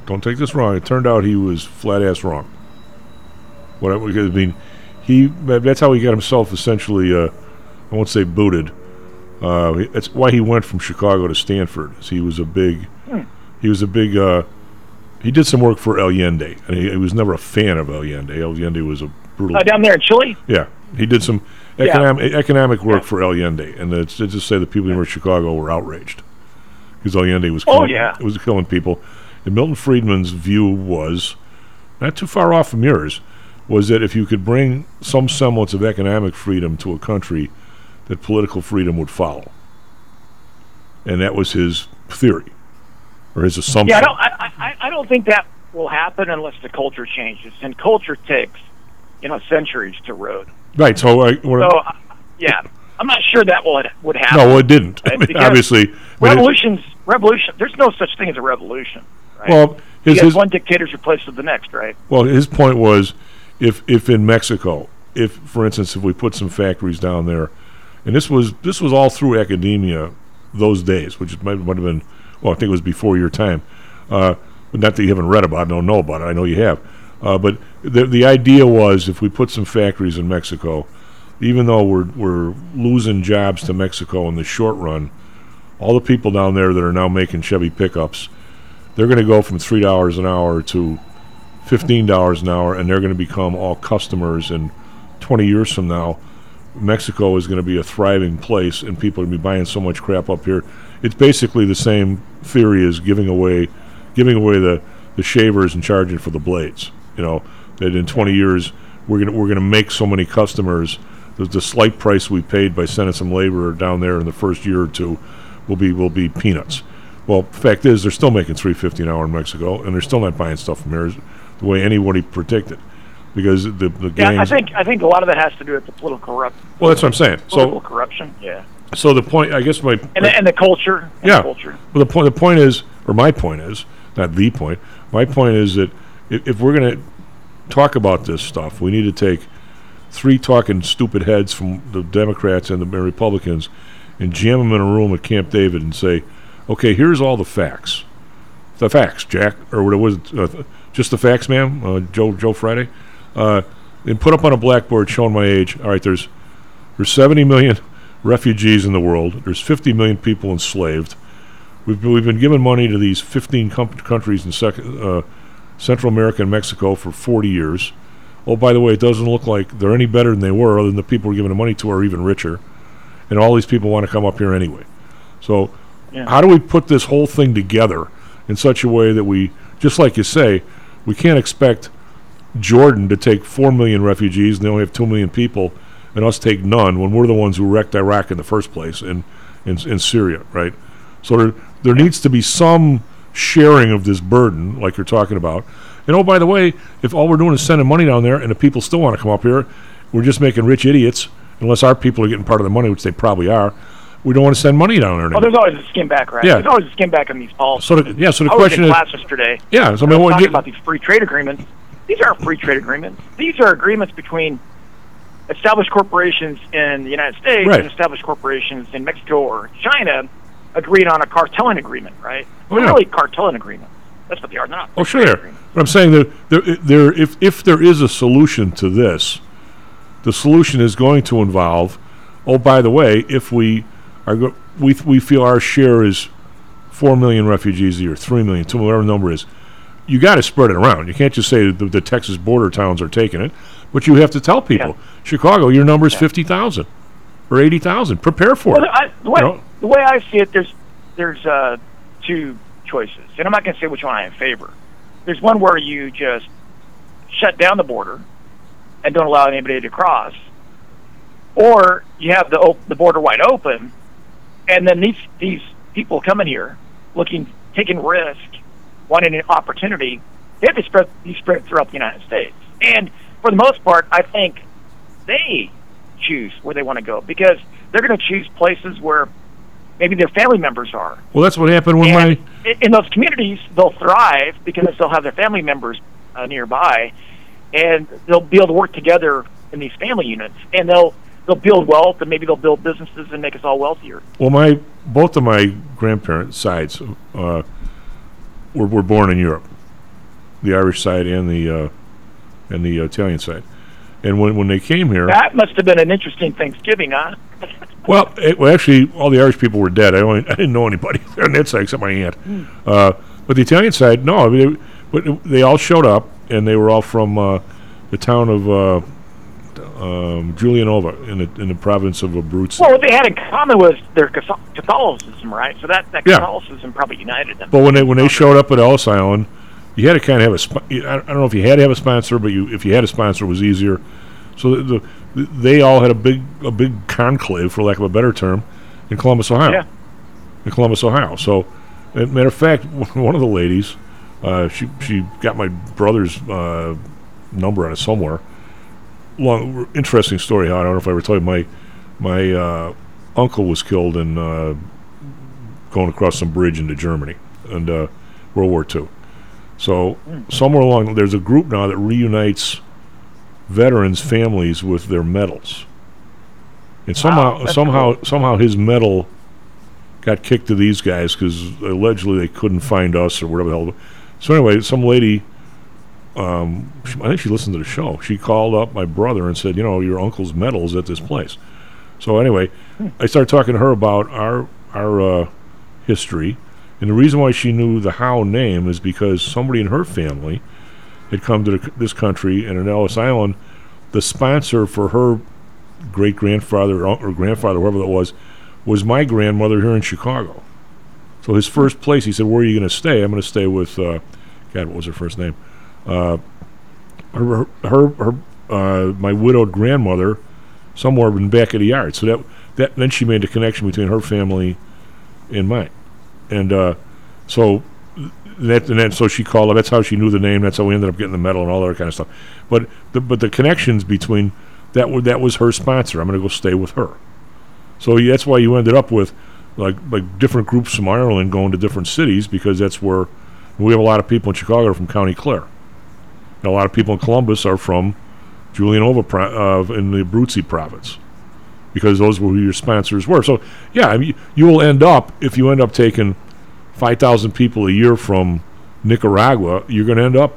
Don't take this wrong. It turned out he was flat ass wrong. What I, I mean, he that's how he got himself essentially. Uh, I won't say booted. Uh, that's why he went from Chicago to Stanford. He was a big.
Hmm.
He was a big. Uh, he did some work for Allende, and he, he was never a fan of Allende. Allende was a brutal.
Uh, down there in Chile,
Yeah, he did some
Yeah.
economic economic work for Allende, and it's to just say the people in Chicago were outraged because Allende was
Oh,
killing,
yeah.
was killing people. And Milton Friedman's view was not too far off from yours, was that if you could bring some semblance of economic freedom to a country, that political freedom would follow. And that was his theory, or his assumption.
yeah, I don't, I, I, I don't think that will happen unless the culture changes, and culture takes, you know, centuries to erode.
Right. So, I,
So, uh, yeah, I'm not sure that will would happen.
no, it didn't.
Right?
obviously, mean, it-
revolutions, revolution. There's no such thing as a revolution. Right?
Well, his- his-
one dictator's replaced with the next, right?
Well, his point was, if if in Mexico, if for instance, if we put some factories down there, and this was this was all through academia, those days, which might, might have been, well, I think it was before your time, uh, but not that you haven't read about, it, don't know about it. I know you have. Uh, but the the idea was if we put some factories in Mexico, even though we're we're losing jobs to Mexico in the short run, all the people down there that are now making Chevy pickups, they're going to go from three dollars an hour to fifteen dollars an hour, and they're going to become all customers. And twenty years from now, Mexico is going to be a thriving place, and people are going to be buying so much crap up here. It's basically the same theory as giving away, giving away the, the shavers and charging for the blades. You know that in 20 years we're gonna we're gonna make so many customers. The, the slight price we paid by sending some labor down there in the first year or two will be will be peanuts. Well, the fact is they're still making 350 an hour in Mexico, and they're still not buying stuff from here the way anybody predicted because the the
Yeah, I think I think a lot of that has to do with the political corruption.
Well, that's what I'm saying. So-
Political corruption. Yeah.
so the point, I guess, my
And the, and the culture. And
yeah.
The culture.
Well, the point the point is, or my point is, not the point. My point is that if, if we're going to talk about this stuff, we need to take three talking stupid heads from the Democrats and the Republicans and jam them in a room at Camp David and say, "Okay, here's all the facts. The facts, Jack, or what it was, uh, just the facts, ma'am, uh, Joe Joe Friday." Uh, and put up on a blackboard showing my age. All right, there's there's 70 million refugees in the world. There's 50 million people enslaved. We've been, we've been giving money to these 15 com- countries in sec- uh, Central America and Mexico for 40 years. Oh, by the way, it doesn't look like they're any better than they were, other than the people we're giving the money to are even richer. And all these people want to come up here anyway. So,
Yeah.
how do we put this whole thing together in such a way that we, just like you say, we can't expect Jordan to take 4 million refugees and they only have 2 million people, and us take none when we're the ones who wrecked Iraq in the first place and in, in Syria, right? So there, there needs to be some sharing of this burden, like you're talking about. And oh, by the way, if all we're doing is sending money down there and the people still want to come up here, we're just making rich idiots, unless our people are getting part of the money, which they probably are. We don't want to send money down there
Oh, there's always a skin back, right?
Yeah.
There's always a skin back on these policies.
So the- yeah, so the
I was
question
in
is-
class yesterday.
Yeah, so I mean,
was talking about these free trade agreements. These aren't free trade agreements. These are agreements between established corporations in the United States
Right.
and established corporations in Mexico or China agreed on a carteling agreement, right?
Oh, yeah.
Really, carteling agreement. That's what they are. They're not.
Oh, sure. But I'm saying that there, there, if if there is a solution to this, the solution is going to involve. Oh, by the way, if we are go- we we feel our share is four million refugees a year, three million, two, whatever the number is, you got to spread it around. You can't just say the, the Texas border towns are taking it, but you have to tell people, Chicago, your number is fifty thousand or eighty thousand. Prepare for
Well,
it.
I, the, way,
You know?
the way I see it, there's there's uh, two choices, and I'm not going to say which one I in favor. There's one where you just shut down the border and don't allow anybody to cross, or you have the op- the border wide open, and then these these people coming here, looking, taking risk, wanting an opportunity, they have to spread be spread throughout the United States. And for the most part, I think they choose where they want to go because they're going to choose places where maybe their family members are.
Well, that's what happened when my
In, in those communities, they'll thrive because they'll have their family members uh, nearby, and they'll be able to work together in these family units, and they'll they'll build wealth, and maybe they'll build businesses and make us all wealthier.
Well, my both of my grandparents' sides uh, were were born in Europe, the Irish side and the uh, and the Italian side. And when when they came here,
That must have been an interesting Thanksgiving, huh?
well, it, well, actually, all the Irish people were dead. I only I didn't know anybody on that side except my aunt. Uh, but the Italian side, no, I mean, they, but they all showed up, and they were all from uh, the town of uh, um, Giulianova in the in the province of Abruzzo.
Well, what they had in common was their Catholicism, right? So that, that
Yeah.
Catholicism probably united them.
But when they when they showed up at Ellis Island, you had to kind of have a. Sp- I don't know if you had to have a sponsor, but you if you had a sponsor, it was easier. So the, the, they all had a big a big conclave, for lack of a better term, in Columbus, Ohio.
Yeah.
In Columbus, Ohio. So, matter of fact, one of the ladies, uh, she she got my brother's uh, number on it somewhere. Long interesting story. How I don't know if I ever told you my my uh, uncle was killed in uh, going across some bridge into Germany and uh, World War II. So somewhere along there's a group now that reunites veterans' families with their medals, and somehow
that's
somehow somehow his medal got kicked to these guys because allegedly they couldn't find us or whatever the hell. So anyway, some lady um, she, I think she listened to the show. She called up my brother and said, you know, your uncle's medals at this place. So anyway, I started talking to her about our our uh, history, and the reason why she knew the Howe name is because somebody in her family had come to this country, and in Ellis Island, the sponsor for her great grandfather or, or grandfather, whoever that was, was my grandmother here in Chicago. So his first place, he said, "Where are you going to stay?" I'm going to stay with, uh, God, what was her first name? Uh, her, her, her, uh, my widowed grandmother, somewhere in back of the yard. So that, that, then she made a connection between her family and mine, and uh, so that, and then so she called her. That's how she knew the name. That's how we ended up getting the medal and all that kind of stuff. But the, but the connections between that were that was her sponsor. I'm going to go stay with her. So that's why you ended up with like like different groups from Ireland going to different cities because that's where we have a lot of people in Chicago from County Clare. And a lot of people in Columbus are from Giulianova uh, in the Abruzzi province because those were who your sponsors were. So yeah, I mean, you will end up if you end up taking five thousand people a year from Nicaragua, you're going to end up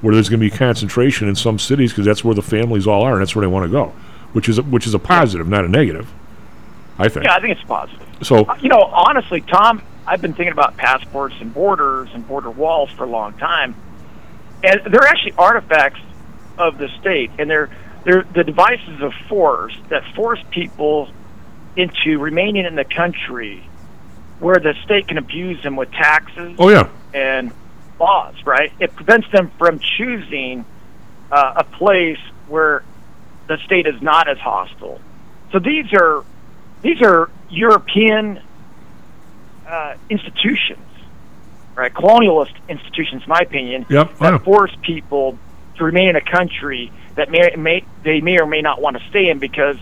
where there's going to be concentration in some cities because that's where the families all are and that's where they want to go, which is a, which is a positive, not a negative. I think.
Yeah, I think it's positive.
So
Uh, you know, honestly, Tom, I've been thinking about passports and borders and border walls for a long time, and they're actually artifacts of the state, and they're they're the devices of force that force people into remaining in the country, where the state can abuse them with taxes.
Oh yeah.
And laws, right? It prevents them from choosing uh, a place where the state is not as hostile. So these are these are European uh, institutions, right? Colonialist institutions, in my opinion,
Yep,
that force people to remain in a country that may, may they may or may not want to stay in because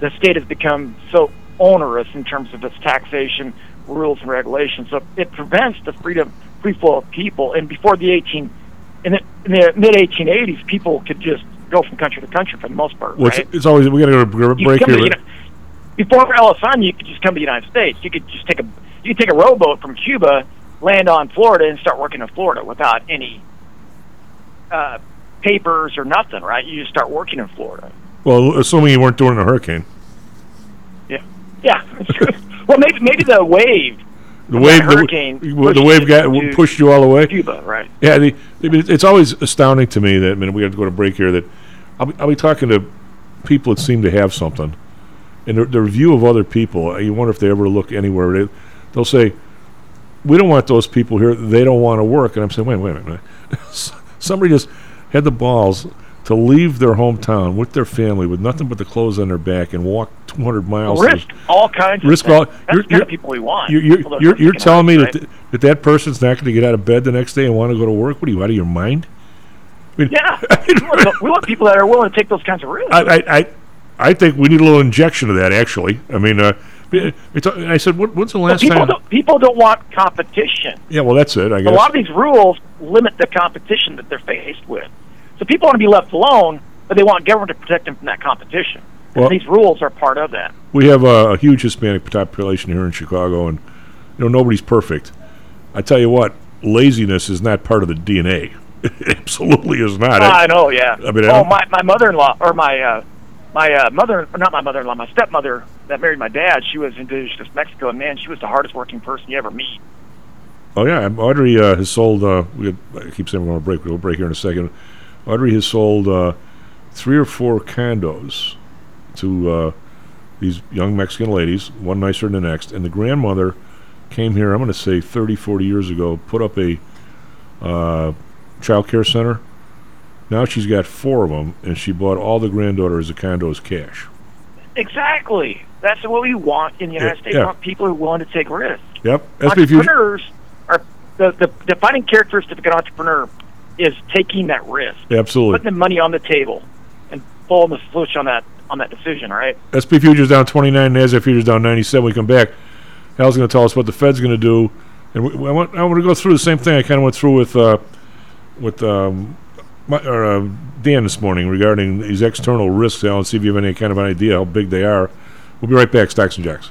the state has become so onerous in terms of its taxation rules and regulations. So it prevents the freedom free flow of people. And before the 18 in the, in the mid 1880s, people could just go from country to country for the most part,
well,
right?
it's always we got to go to break here.
to before Ellis Island, you could just come to the United States. You could just take a you could take a rowboat from Cuba, land on Florida, and start working in Florida without any uh, papers or nothing. Right? You just start working in Florida.
well, assuming you weren't during a hurricane.
Yeah, yeah. well, maybe maybe the wave.
The wave, the,
hurricane pushed
the wave got pushed you all the way.
Cuba, right?
Yeah, the, it's always astounding to me that I mean, we have to go to break here. That I'll be, I'll be talking to people that seem to have something, and their, their view of other people. uh, You wonder if they ever look anywhere. They, they'll say, "We don't want those people here. They don't want to work." And I'm saying, "Wait, wait a minute. Somebody just had the balls." To leave their hometown with their family, with nothing but the clothes on their back, and walk 200 miles.
risk all kinds of
risk
things.
all.
That's
you're-
the kind
you're-
of people we want.
You're, you're,
People that are
you're, you're telling me
lives,
that, th- that that person's not going to get out of bed the next day and want to go to work? What are you out of your mind? I mean,
Yeah, we want, we want people that are willing to take those kinds of risks.
I, I, I, I think we need a little injection of that. Actually, I mean, uh, I said, when's the
Well,
last
people
time?
don't people don't want competition.
Yeah, well, that's it. I
A
guess.
A lot of these rules limit the competition that they're faced with. So people want to be left alone, but they want government to protect them from that competition. And
Well-
these rules are part of that.
we have a, a huge Hispanic population here in Chicago, and you know nobody's perfect. I tell you what, laziness is not part of the DNA. It absolutely is not.
I know, yeah.
I mean,
oh,
don't-
my my mother-in-law or my uh, my uh, mother, not my mother-in-law, my stepmother that married my dad. She was indigenous Mexico, and man, she was the hardest working person you ever meet.
Oh yeah, Audrey uh, has sold. Uh, we I keep saying we're going to break. We'll break here in a second. Audrey has sold uh, three or four condos to uh, these young Mexican ladies, one nicer than the next. And the grandmother came here. I'm going to say 30, 40 years ago. Put up a uh, child care center. Now she's got four of them, and she bought all the granddaughters the condos cash.
Exactly. That's what we want in the United
Yeah,
States.
yeah.
We want people who are willing to take risks.
Yep.
Entrepreneurs are the, the defining characteristic of an entrepreneur is taking that risk,
Absolutely.
putting the money on the table, and pulling the switch on that on that decision. Right?
SP futures down 29, NASDAQ futures down 97. We come back. Hal's going to tell us what the Fed's going to do, and we, I want I want to go through the same thing I kind of went through with uh, with um, my, or, uh, Dan this morning regarding these external risks. Al, and see if you have any kind of an idea how big they are. We'll be right back. Stocks and Jocks.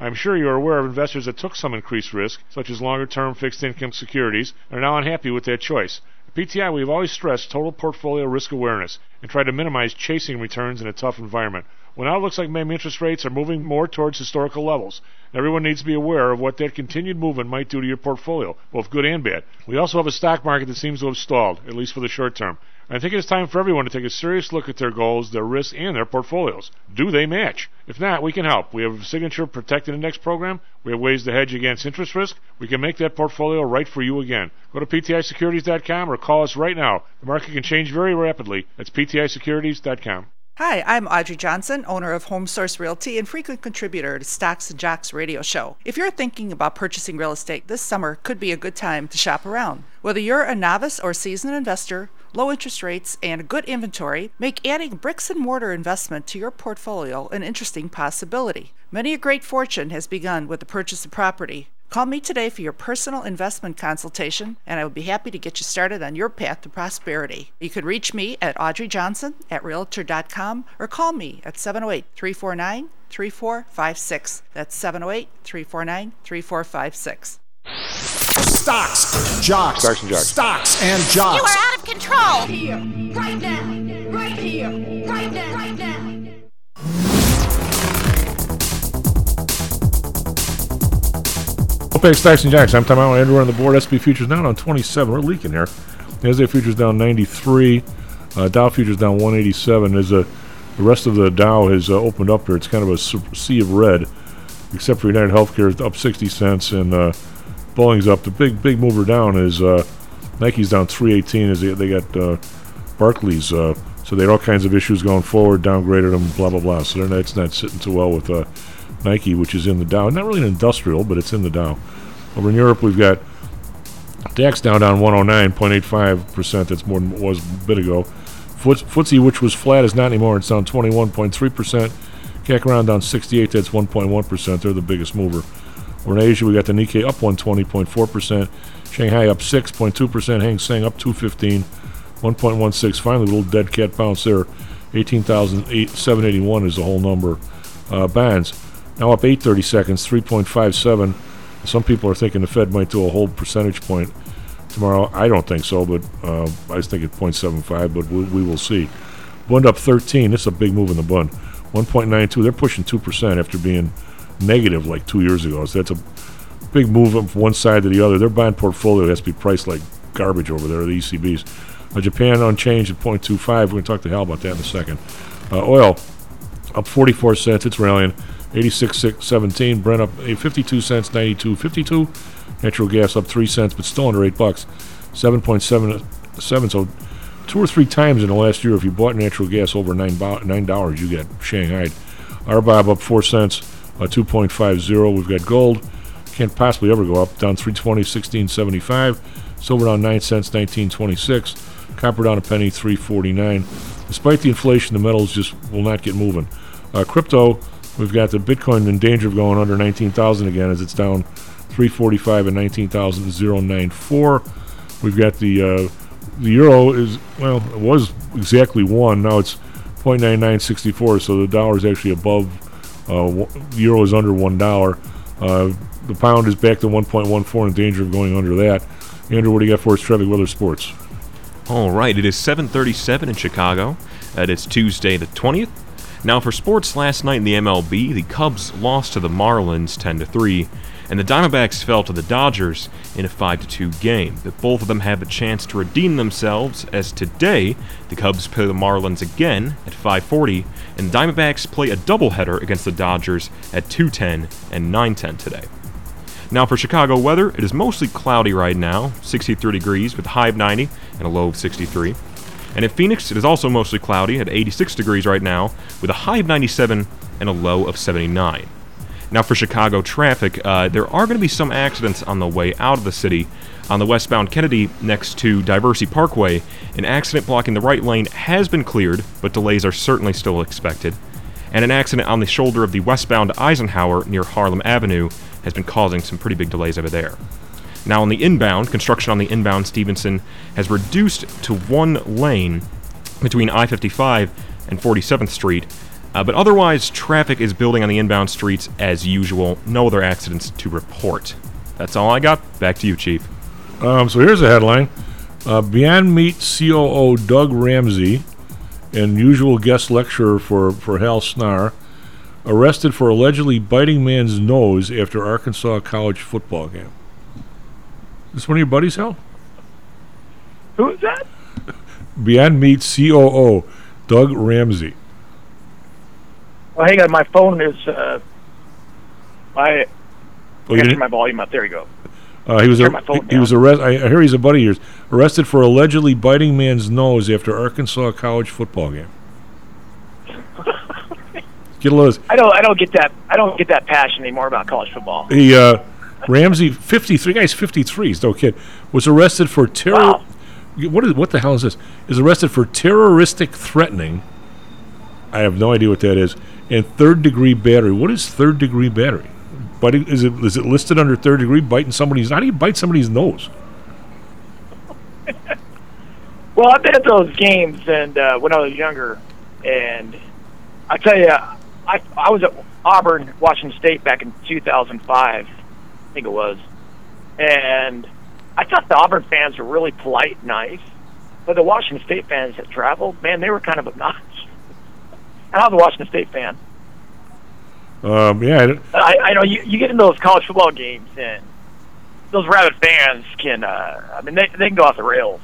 I'm sure you are aware of investors that took some increased risk, such as longer term fixed income securities, and are now unhappy with that choice. At PTI, we have always stressed total portfolio risk awareness and tried to minimize chasing returns in a tough environment. Well, now it looks like maybe interest rates are moving more towards historical levels. Everyone needs to be aware of what that continued movement might do to your portfolio, both good and bad. We also have a stock market that seems to have stalled, at least for the short term. I think it's time for everyone to take a serious look at their goals, their risks, and their portfolios. Do they match? If not, we can help. We have a signature protected index program. We have ways to hedge against interest risk. We can make that portfolio right for you again. Go to PTIsecurities.com or call us right now. The market can change very rapidly. That's PTIsecurities.com.
Hi, I'm Audrey Johnson, owner of Home Source Realty and frequent contributor to Stocks and Jocks radio show. If you're thinking about purchasing real estate, this summer could be a good time to shop around. Whether you're a novice or seasoned investor, low interest rates and good inventory make adding bricks and mortar investment to your portfolio an interesting possibility. Many a great fortune has begun with the purchase of property. Call me today for your personal investment consultation, and I will be happy to get you started on your path to prosperity. You can reach me at Audrey Johnson at Realtor.com or call me at 708 349 3456. That's 708 349 3456.
Stocks, jocks,
Stocks and jocks.
stocks and jocks.
You are out of control. Here, right now, right here, right now, right now.
OPEC Stocks and Jocks. I'm Tom Allen, Andrew on the board. SP futures down on 27. We're leaking here. NASDAQ futures down 93. Uh, Dow futures down 187. As a, the rest of the Dow has uh, opened up here, it's kind of a s- sea of red, except for United Healthcare is up 60 cents and uh, Boeing's up. The big big mover down is uh, Nike's down 318 as they, got uh, Barclays. Uh, so they had all kinds of issues going forward, downgraded them, blah blah blah. So they're not, not sitting too well with uh, Nike, which is in the Dow. Not really an industrial, but it's in the Dow. Over in Europe, we've got DAX down down 109.85%. That's more than it was a bit ago. FTSE, which was flat, is not anymore. It's down 21.3%. CAC around down 68. That's 1.1%. They're the biggest mover. Over in Asia, we got the Nikkei up 120.4%. Shanghai up 6.2%. Hang Seng up 215. 1.16. Finally, a little dead cat bounce there. 18,781 is the whole number. Uh, now up 830 seconds, 3.57. Some people are thinking the Fed might do a whole percentage point tomorrow. I don't think so, but uh, I was thinking 0.75, but we, we will see. Bund up 13. This is a big move in the Bund. 1.92. They're pushing 2% after being negative like two years ago. So that's a big move from one side to the other. Their bond portfolio has to be priced like garbage over there, the ECBs. Uh, Japan unchanged at 0.25. We're going to talk to Hal about that in a second. Uh, oil up 44 cents. It's rallying. 86.17. Brent up eh, 52 cents, 92.52. Natural gas up 3 cents, but still under 8 bucks. 7.77. So two or three times in the last year, if you bought natural gas over nine bo- nine dollars, you get Shanghai. RBOB up 4 cents, uh, 2.50. We've got gold. Can't possibly ever go up. Down 320, 16.75. Silver down 9 cents, 19.26. Copper down a penny, 3.49. Despite the inflation, the metals just will not get moving. Uh, crypto We've got the Bitcoin in danger of going under 19,000 again as it's down 345 and 19,094. We've got the uh, the euro is well, it was exactly one. Now it's 0.9964, so the dollar is actually above. Uh, euro is under one dollar. Uh, the pound is back to 1.14 in danger of going under that. Andrew, what do you got for us? Traffic, weather, sports.
All right, it is 7:37 in Chicago. and it's Tuesday the 20th. Now for sports last night in the MLB, the Cubs lost to the Marlins 10 to 3, and the Diamondbacks fell to the Dodgers in a 5 2 game. But both of them have a chance to redeem themselves as today the Cubs play the Marlins again at 5:40 and the Diamondbacks play a doubleheader against the Dodgers at 2:10 and 9:10 today. Now for Chicago weather, it is mostly cloudy right now, 63 degrees with a high of 90 and a low of 63. And in Phoenix, it is also mostly cloudy at 86 degrees right now with a high of 97 and a low of 79. Now for Chicago traffic, uh, there are going to be some accidents on the way out of the city. On the westbound Kennedy next to Diversey Parkway, an accident blocking the right lane has been cleared, but delays are certainly still expected. And an accident on the shoulder of the westbound Eisenhower near Harlem Avenue has been causing some pretty big delays over there. Now, on the inbound, construction on the inbound Stevenson has reduced to one lane between I 55 and 47th Street, uh, but otherwise, traffic is building on the inbound streets as usual. No other accidents to report. That's all I got. Back to you, Chief.
Um, so here's a headline uh, Beyond Meat COO Doug Ramsey and usual guest lecturer for, for Hal Snarr arrested for allegedly biting man's nose after Arkansas college football game. This one of your buddies, Hal?
Who is that?
Beyond Meat COO Doug Ramsey.
Well, hang on. My phone is. Uh, my.
Oh, you
I turn my volume up. There you go.
Uh, he was ar- he, he was arrested. I hear he's a buddy of yours. Arrested for allegedly biting man's nose after Arkansas college football game. Get a load.
I don't. I don't get that. I don't get that passion anymore about college football.
He uh, Ramsey, fifty-three. Guy's fifty-three. He's no kid. Was arrested for terror. Wow. What is what the hell is this? Is arrested for terroristic threatening. I have no idea what that is. And third-degree battery. What is third-degree battery? Biting is it is it listed under third degree? Biting somebody's. How do you bite somebody's nose?
Well, I've been at those games, and uh, when I was younger, and I tell you, I I was at Auburn, Washington State back in 2005, I think it was, and I thought the Auburn fans were really polite, nice, but the Washington State fans that traveled, man, they were kind of obnoxious. And I was a Washington State fan.
Um, yeah, I
I, I know you, you get in those college football games, and those rabid fans can, uh, I mean, they, they can go off the rails.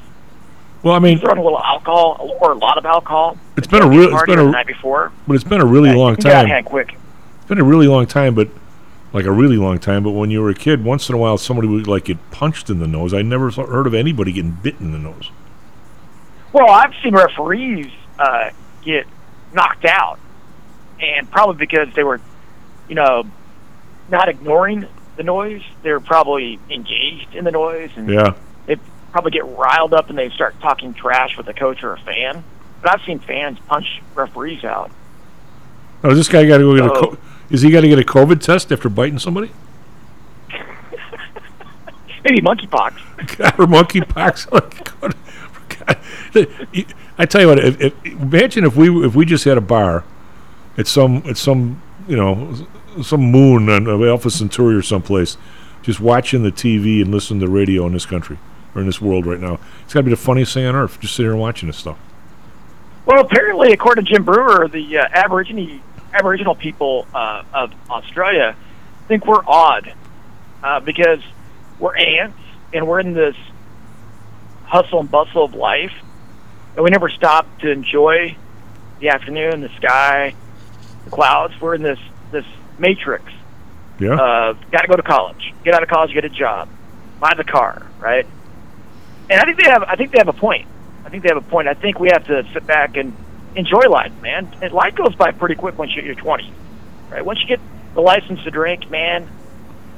Well, I mean,
Throwing a little alcohol or a lot of alcohol.
it's been a real. It's been
the
a
night before.
but it's been a really long
You can get out of
time.
hand quick.
It's been a really long time, but like a really long time. But when you were a kid, once in a while, somebody would like get punched in the nose. I never heard of anybody getting bit in the nose.
Well, I've seen referees uh, get knocked out, and probably because they were, you know, not ignoring the noise. They're probably engaged in the noise, and
Yeah.
they probably get riled up and they start talking trash with a coach or a fan. But I've seen fans punch referees out.
Oh, this guy got to go get a. Co- is he got to get a COVID test after biting somebody?
Maybe monkeypox.
Or monkeypox? Oh I tell you what. If, if, imagine if we if we just had a bar at some at some you know some moon on Alpha Centauri or someplace, just watching the TV and listening to the radio in this country or in this world right now. It's got to be the funniest thing on earth. Just sitting here watching this stuff.
Well, apparently, according to Jim Breuer, the uh, Aborigine Aboriginal people uh, of Australia think we're odd uh, because we're ants and we're in this hustle and bustle of life, and we never stopped to enjoy the afternoon, the sky, the clouds. We're in this this matrix.
Yeah.
Uh, got to go to college, get out of college, get a job, buy the car, right? And I think they have. I think they have a point. I think they have a point. I think we have to sit back and enjoy life, man. And life goes by pretty quick once you're 20, right? Once you get the license to drink, man,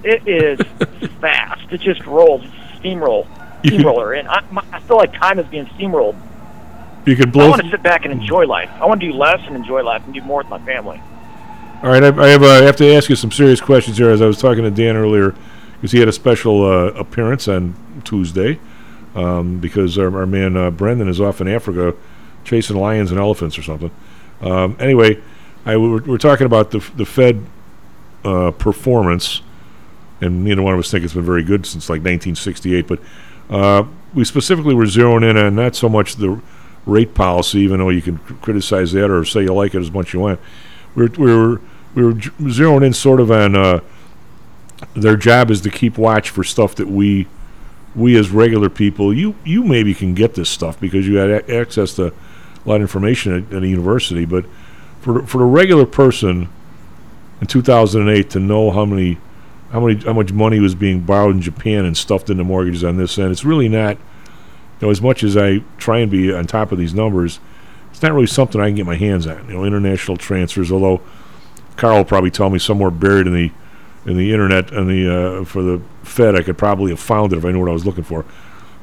it is fast. It just rolls, steamroll, steamroller. And I, my, I feel like time is being steamrolled.
You could blow.
I want to sit back and enjoy life. I want to do less and enjoy life and do more with my family.
All right, I, I have uh, I have to ask you some serious questions here. As I was talking to Dan earlier, because he had a special uh, appearance on Tuesday, um, because our, our man uh, Brendan is off in Africa chasing lions and elephants or something. Um, anyway, I we we're, we're talking about the the Fed uh, performance, and neither one of us think it's been very good since like 1968. But uh, we specifically were zeroing in on not so much the rate policy, even though you can criticize that or say you like it as much as you want. We were, we were we were zeroing in sort of on uh, their job is to keep watch for stuff that we we as regular people you you maybe can get this stuff because you had a- access to a lot of information at, at a university, but for for the regular person in 2008 to know how many how many how much money was being borrowed in Japan and stuffed into mortgages on this end, it's really not. Know, as much as I try and be on top of these numbers, it's not really something I can get my hands on. You know, international transfers. Although Carl will probably tell me somewhere buried in the in the internet and the uh, for the Fed, I could probably have found it if I knew what I was looking for.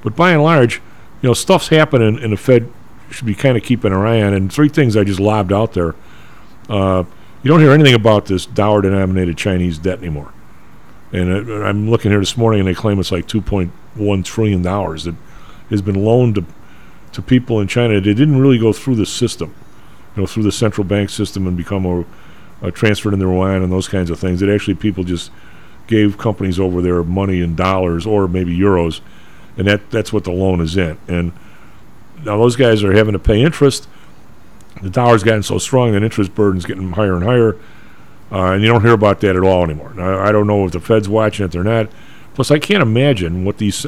But by and large, you know, stuff's happening, and the Fed should be kind of keeping an eye on. And three things I just lobbed out there. Uh, you don't hear anything about this dollar-denominated Chinese debt anymore. And uh, I'm looking here this morning, and they claim it's like 2.1 trillion dollars that has been loaned to to people in China. They didn't really go through the system, you know, through the central bank system and become a, a transferred into yuan and those kinds of things. It actually people just gave companies over their money in dollars or maybe euros, and that that's what the loan is in. And now those guys are having to pay interest. The dollar's gotten so strong that interest burden's getting higher and higher, uh, and you don't hear about that at all anymore. Now, I don't know if the Fed's watching it; they're not. Plus, I can't imagine what these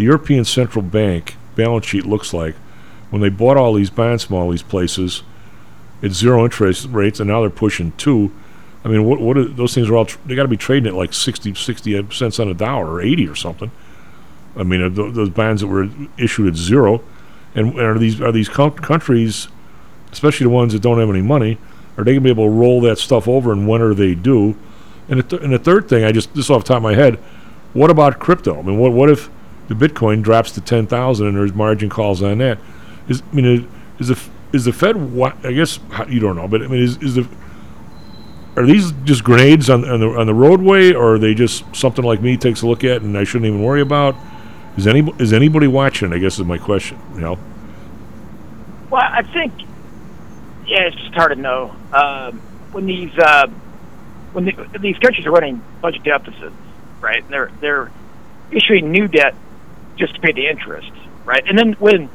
the European Central Bank balance sheet looks like when they bought all these bonds from all these places at zero interest rates, and now they're pushing two. I mean, what what are, those things are all? Tr- they got to be trading at like 60, 60 cents on a dollar or eighty or something. I mean, th- those bonds that were issued at zero, and are these are these co- countries, especially the ones that don't have any money, are they gonna be able to roll that stuff over? And when are they due? And th- and the third thing, I just this off the top of my head, what about crypto? I mean, what what if the Bitcoin drops to ten thousand and there's margin calls on that? Is I mean, is, the is the Fed? What I guess you don't know, but I mean, is is the are these just grenades on, on the on the roadway, or are they just something like me takes a look at and I shouldn't even worry about? Is any is anybody watching? I guess is my question. You know,
Well, I think, yeah, it's just hard to know. Um, when these uh, when the, these countries are running budget deficits, right? And they're they're issuing new debt just to pay the interest, right? And then when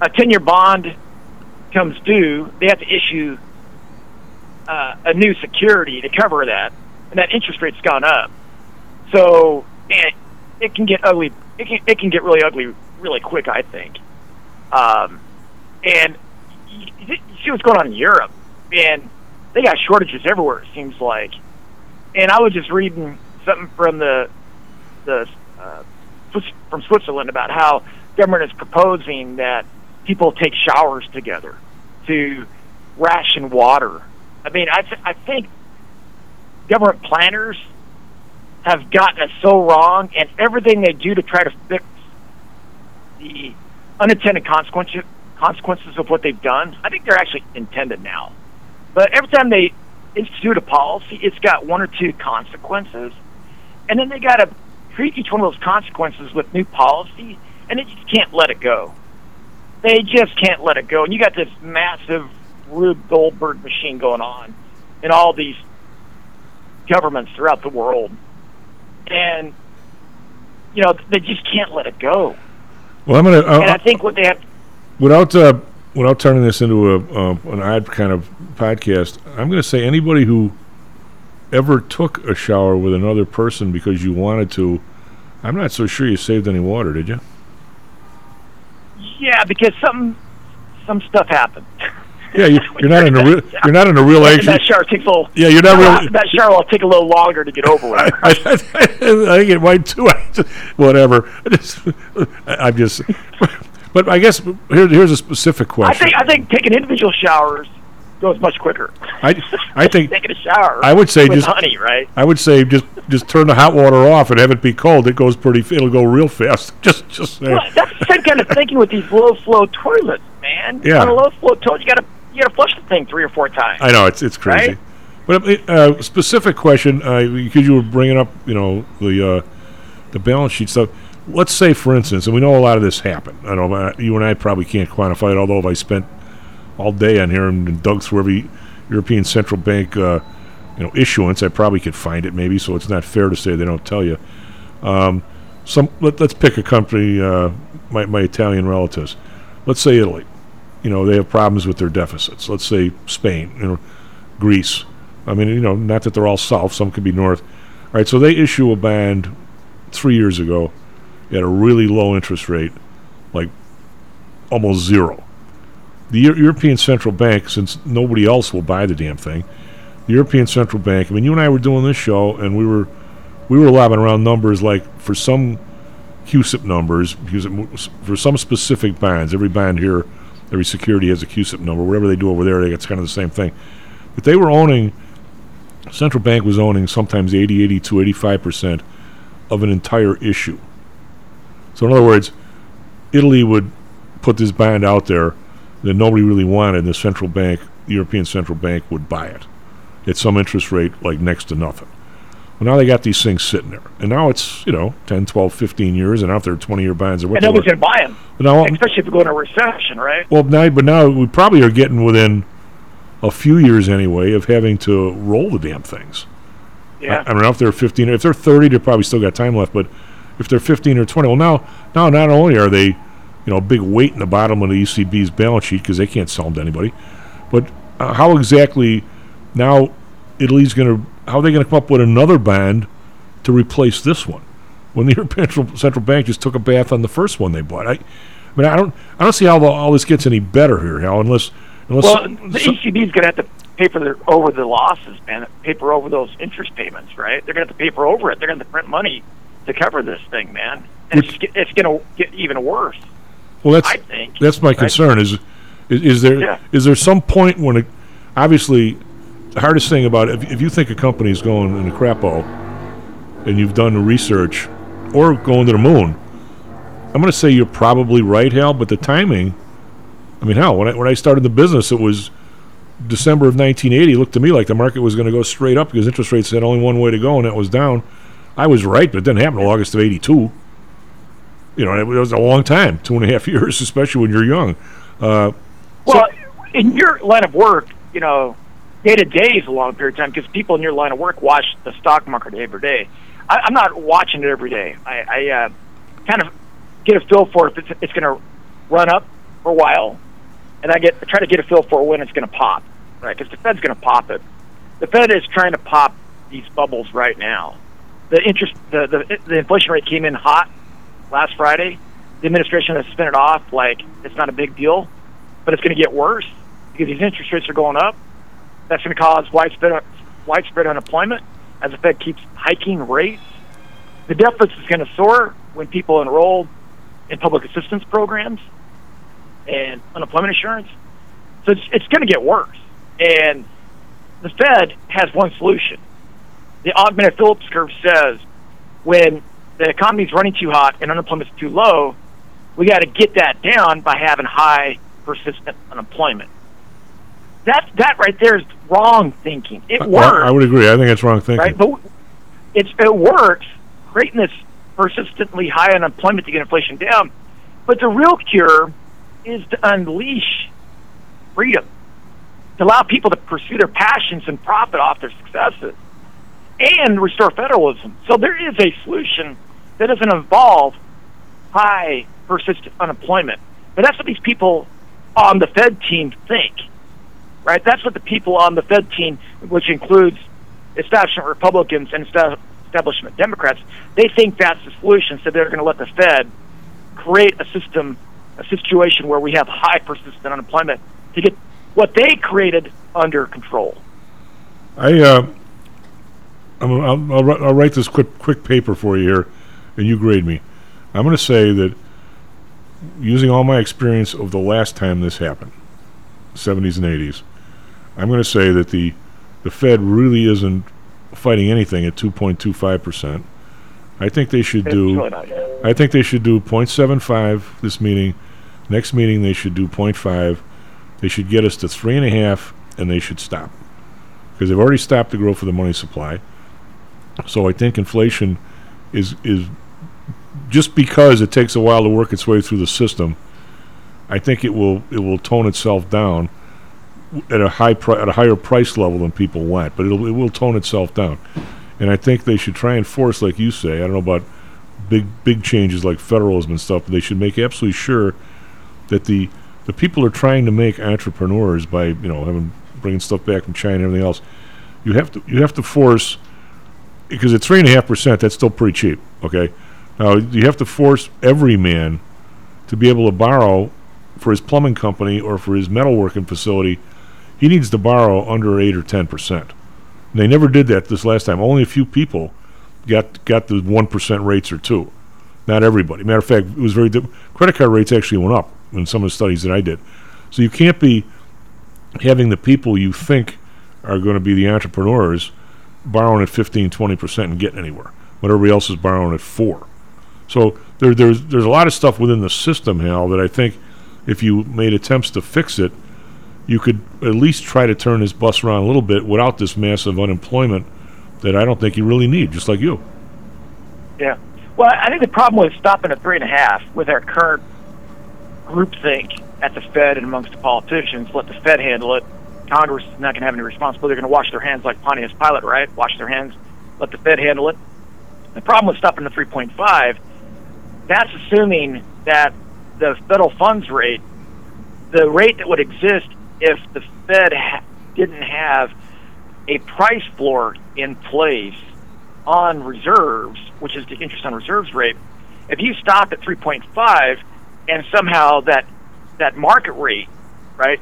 a ten-year bond comes due, they have to issue uh, a new security to cover that, and that interest rate's gone up. So man, it can get ugly. It can it can get really ugly really quick. I think. Um, and you, see what's going on in Europe, and they got shortages everywhere. It seems like. And I was just reading something from the the uh, from Switzerland about how government is proposing that people take showers together to ration water. I mean, I th- I think government planners have gotten it so wrong, and everything they do to try to fix the unintended consequences consequences of what they've done. I think they're actually intended now, but every time they institute a policy, it's got one or two consequences, and then they got to treat each one of those consequences with new policy, and they just can't let it go. They just can't let it go, and you got this massive Rube Goldberg machine going on in all these governments throughout the world, and you know they just can't let it go.
well, I'm gonna
and I
uh,
think what they have
without uh, without turning this into a uh, an odd kind of podcast. I'm going to say anybody who ever took a shower with another person because you wanted to, I'm not so sure you saved any water. Did you?
Yeah, because some some stuff happened.
Yeah, you, you're not in a real you're not in a real action.
that shower takes a little.
Yeah, you're not really-
That shower will take a little longer to get over with.
I, I think it might too. I just- Whatever. I just, I- I'm just. But I guess here, here's a specific
I
question.
think I think taking individual showers goes much quicker.
I, I think
taking a shower.
I would say just
honey, right?
I would say just just turn the hot water off and have it be cold. It goes pretty. It'll go real fast. Just just.
Well, that's the same kind of thinking with these low flow toilets, man.
Yeah.
On a low flow toilet, you gotta you gotta flush the thing three or four times.
I know it's it's crazy.
Right?
But a uh, specific question, uh, because you were bringing up, you know, the uh, the balance sheet stuff. Let's say, for instance, and we know a lot of this happened. I know uh, you and I probably can't quantify it. Although if I spent all day on here and dug through every European Central Bank, uh, you know, issuance, I probably could find it maybe. So it's not fair to say they don't tell you. Um, some let, us pick a country. Uh, my my Italian relatives. Let's say Italy. You know, they have problems with their deficits. Let's say Spain. You know, Greece. I mean, you know, not that they're all south. Some could be north. All right, so they issue a bond three years ago at a really low interest rate, like almost zero. The Euro- European Central Bank, since nobody else will buy the damn thing, the European Central Bank. I mean, you and I were doing this show, and we were we were lobbing around numbers like for some CUSIP numbers, it, for some specific bonds, every bond here, every security has a CUSIP number. Whatever they do over there, it's kind of the same thing. But they were owning, central bank was owning sometimes 80, 82, 85 percent of an entire issue. So in other words, Italy would put this bond out there that nobody really wanted, and the central bank, the European Central Bank, would buy it at some interest rate like next to nothing. Well, now they got these things sitting there. And now it's, you know, 10, 12, 15 years, and there 20 year bonds. Or what
And nobody's going to buy them,
But now,
especially if we go into a recession, right?
well, now, but now we probably are getting within a few years anyway of having to roll the damn things.
Yeah.
I, I don't know if they're 15. If they're 30, they probably still got time left. But if they're 15 or 20, well, now, now not only are they, you know, a big weight in the bottom of the ECB's balance sheet because they can't sell them to anybody, but uh, how exactly now Italy's going to, how are they going to come up with another bond to replace this one when the European Central- Bank just took a bath on the first one they bought? I, I mean, I don't, I don't see how the, all this gets any better here, Hal, unless, unless
Well, the ECB is going to have to pay for their over the losses, man. Paper over those interest payments, right? They're going to have to paper over it. They're going to print money to cover this thing, man. And it's, it's going to get even worse.
Well, that's
I think,
that's my concern. Is is, is there is
Yeah.
there some point when it obviously the hardest thing about it, if, if you think a company is going in a crapo and you've done the research or going to the moon, I'm going to say you're probably right, Hal. But the timing, I mean, hell, when I when I started the business, it was December of 1980. It looked to me like the market was going to go straight up because interest rates had only one way to go, and that was down. I was right, but it didn't happen until August of '82 you know, it was a long time, two and a half years, especially when you're young. Uh,
Well, in your line of work, you know, day to day is a long period of time because people in your line of work watch the stock market every day. I, I'm not watching it every day. I, I uh, kind of get a feel for if it's, it's going to run up for a while, and I get I try to get a feel for when it's going to pop, right? Because the Fed's going to pop it. The Fed is trying to pop these bubbles right now. The interest, the, the the inflation rate came in hot last Friday. The administration has spin it off like it's not a big deal, but it's going to get worse because these interest rates are going up. That's going to cause widespread widespread unemployment as the Fed keeps hiking rates. The deficit is going to soar when people enroll in public assistance programs and unemployment insurance. So it's, it's going to get worse. And the Fed has one solution. The augmented Phillips curve says when the economy's running too hot and unemployment's too low, we got to get that down by having high persistent unemployment. That that right there is wrong thinking. It
I-
works,
I, would agree. I think it's wrong thinking.
right? But it's it works creating this persistently high unemployment to get inflation down. But the real cure is to unleash freedom, to allow people to pursue their passions and profit off their successes, and restore federalism. So there is a solution that doesn't involve high persistent unemployment. But that's what these people on the Fed team think, right? That's what the people on the Fed team, which includes establishment Republicans and establishment Democrats, they think that's the solution. So they're going to let the Fed create a system, a situation where we have high persistent unemployment to get what they created under control.
I, uh, I'm, I'll, I'll, I'll write this quick quick paper for you here, and you grade me. I'm going to say that using all my experience of the last time this happened, 70s and 80s, I'm going to say that the the Fed really isn't fighting anything at 2.25 percent. I think they should
It's
do.
really.
I think they should do 0.75 this meeting. Next meeting they should do 0.5. They should get us to three and a half, and they should stop. because they've already stopped the growth of the money supply. So I think inflation is is just because it takes a while to work its way through the system. I think it will it will tone itself down at a high pri- at a higher price level than people want, but it'll it will tone itself down. And I think they should try and force, like you say. I don't know about big big changes like federalism and stuff, but they should make absolutely sure that the the people are trying to make entrepreneurs by you know having bringing stuff back from China and everything else. You have to you have to force because at three and a half percent, that's still pretty cheap. Okay, now you have to force every man to be able to borrow for his plumbing company or for his metalworking facility. He needs to borrow under eight or ten percent. They never did that this last time. Only a few people got got the one percent rates or two. Not everybody. Matter of fact, it was very di- credit card rates actually went up in some of the studies that I did. So you can't be having the people you think are going to be the entrepreneurs borrowing at 15, 20 percent and getting anywhere when everybody else is borrowing at four. So there, there's there's a lot of stuff within the system, Hal, that I think if you made attempts to fix it, you could at least try to turn this bus around a little bit without this massive unemployment that I don't think you really need, just like you.
Yeah. Well, I think the problem with stopping at three and a half with our current groupthink at the Fed and amongst the politicians, let the Fed handle it. Congress is not going to have any responsibility. They're going to wash their hands like Pontius Pilate, right? Wash their hands, let the Fed handle it. The problem with stopping at 3.5, that's assuming that the federal funds rate, the rate that would exist if the Fed ha- didn't have a price floor in place on reserves, which is the interest on reserves rate, if you stop at 3.5 and somehow that that market rate, right,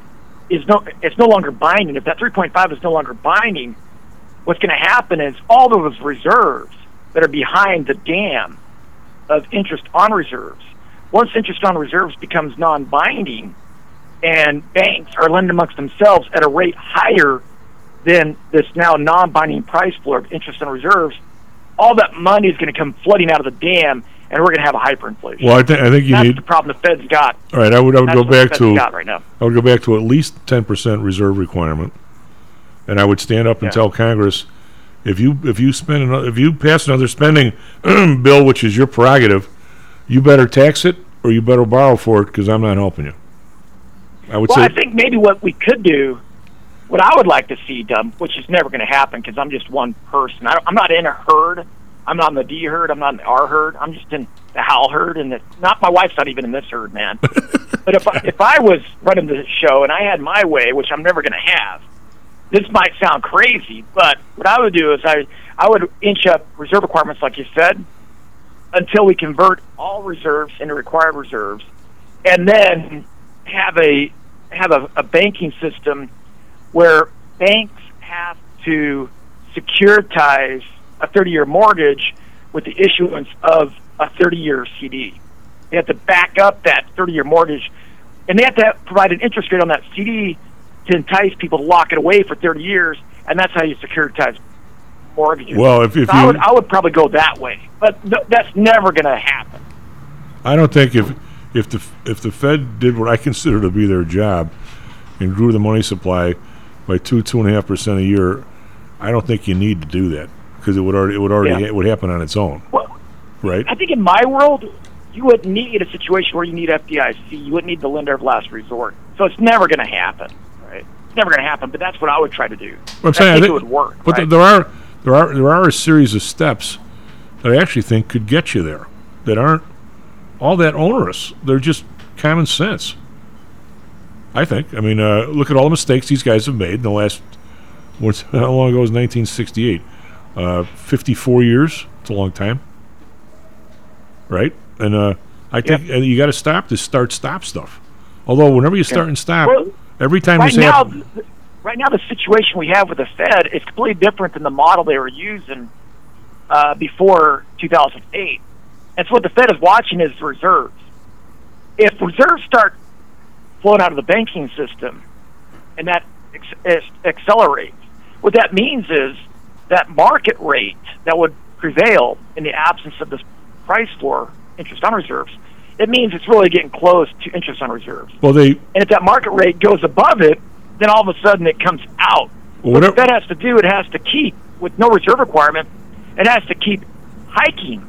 is no it's no longer binding. If that 3.5 is no longer binding, what's going to happen is all those reserves that are behind the dam of interest on reserves. Once interest on reserves becomes non-binding, and banks are lending amongst themselves at a rate higher than this now non-binding price floor of interest on reserves, all that money is going to come flooding out of the dam, and we're going to have a hyperinflation.
Well, I think I think you
That's
need.
the problem the Fed's got.
All right, I would I would
That's
go back to
right now.
I would go back to at least ten percent reserve requirement, and I would stand up and
Yeah.
tell Congress if you if you spend another, if you pass another spending bill, which is your prerogative, you better tax it or you better borrow for it because I'm not helping you. I would say
well,
say
I think maybe what we could do, what I would like to see done, which is never going to happen because I'm just one person. I I'm not in a herd. I'm not in the D herd. I'm not in the R herd. I'm just in the Hal herd, and the, not my wife's not even in this herd, man. but if I, if I was running the show and I had my way, which I'm never going to have, this might sound crazy, but what I would do is I I would inch up reserve requirements, like you said, until we convert all reserves into required reserves, and then have a have a, a banking system where banks have to securitize a 30-year mortgage with the issuance of a 30-year CD. They have to back up that 30-year mortgage, and they have to provide an interest rate on that CD to entice people to lock it away for 30 years, and that's how you securitize mortgages.
Well, if- if
So I
you-
would, I would probably go that way, but th- that's never going to happen.
I don't think if if the if the Fed did what I consider to be their job and grew the money supply by two two and a half percent a year, I don't think you need to do that because it would already it would already
Yeah.
it would happen on its own, right?
I think in my world, you wouldn't need a situation where you need FDIC. You wouldn't need the lender of last resort. So it's never going to happen, right? It's never going to happen. But that's what I would try to do.
But I'm saying
I
I
think,
think
it would work.
But
right?
there are there are there are a series of steps that I actually think could get you there that aren't all that onerous. They're just common sense. I think. I mean, uh, look at all the mistakes these guys have made in the last. What's, how long ago was 1968? Uh, 54 years. It's a long time, right? And uh, I think uh, you got to stop this start-stop stuff. Although whenever you start and stop,
Well,
every time
right now, right now, the situation we have with the Fed is completely different than the model they were using uh, before 2008. And so what the Fed is watching is reserves. If reserves start flowing out of the banking system, and that ex- accelerates, what that means is that market rate that would prevail in the absence of this price floor interest on reserves. It means it's really getting close to interest on reserves.
well, they
And if that market rate goes above it, then all of a sudden it comes out what the Fed has to do, it has to keep with no reserve requirement. It has to keep hiking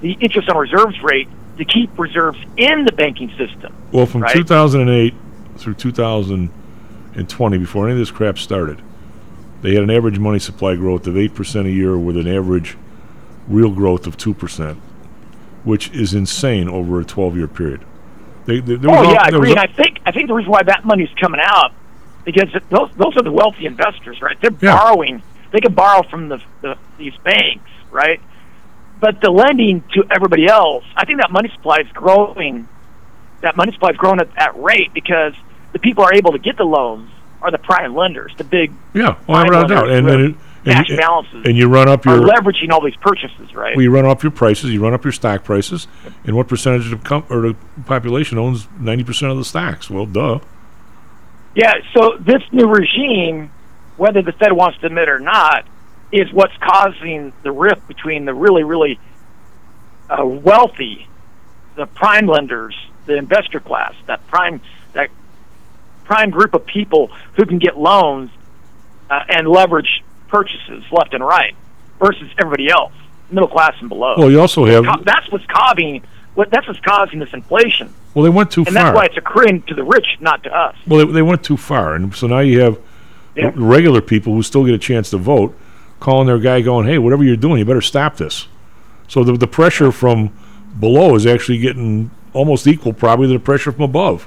the interest on reserves rate to keep reserves in the banking system.
Well, from
right?
2008 through 2020, before any of this crap started, they had an average money supply growth of 8% a year with an average real growth of 2%, which is insane over a 12 year period. They, they,
oh
was
yeah,
all-
I agree. And I think I think the reason why that money's coming out because those those are the wealthy investors, right? They're
Yeah.
borrowing. They can borrow from the, the these banks, right? But the lending to everybody else, I think that money supply is growing. That money supply is growing at that rate because the people are able to get the loans are the prime lenders, the big
Yeah, well, without doubt. And then it, and,
cash
you,
balances
and you run up your
leveraging all these purchases, right?
well, you run up your prices, you run up your stock prices, and what percentage of com- or the population owns 90% of the stocks? Well, duh.
Yeah, so this new regime, whether the Fed wants to admit or not, is what's causing the rift between the really, really uh, wealthy, the prime lenders, the investor class, that prime prime group of people who can get loans uh, and leverage purchases left and right, versus everybody else, middle class and below.
Well, you also have
Co- that's what's causing what that's what's causing this inflation,
well, they went too
and
far.
And that's why it's accruing to the rich, not to us.
Well, they, they went too far, and so now you have
Yeah.
regular people who still get a chance to vote calling their guy, going, "Hey, whatever you're doing, you better stop this." So the the pressure from below is actually getting almost equal, probably, to the pressure from above.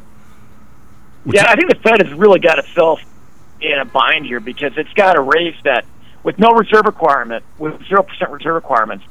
Yeah, I think the Fed has really got itself in a bind here because it's got to raise that with no reserve requirement, with zero percent reserve requirements.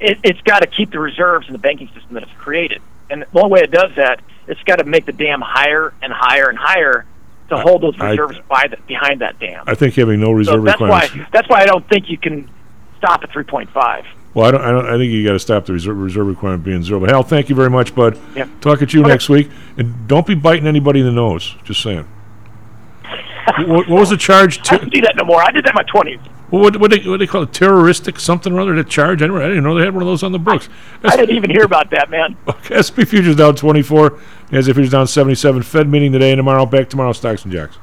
It, it's got to keep the reserves in the banking system that it's created, and the only way it does that, it's got to make the dam higher and higher and higher to hold those
I-
reserves by the, behind that dam.
I think having no
so
reserve
that's
requirements.
why that's why I don't think you can stop at three point five.
Well, I don't. I, don't, I think you got to stop the reserve, reserve requirement being zero. But Hal, thank you very much, bud.
Yeah.
Talk at you
Okay.
next week, and don't be biting anybody in the nose. Just saying. what, what was the charge?
To I don't do that no more. I did that in my twenties.
What what what they, what they call it? Terroristic something or other? The charge? I didn't, I didn't know they had one of those on the books.
I didn't even hear about that, man.
Okay, SP futures down 24. NASDAQ futures down 77. Fed meeting today and tomorrow. Back tomorrow. Stocks and Jocks.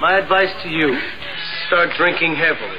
My advice to you start drinking heavily.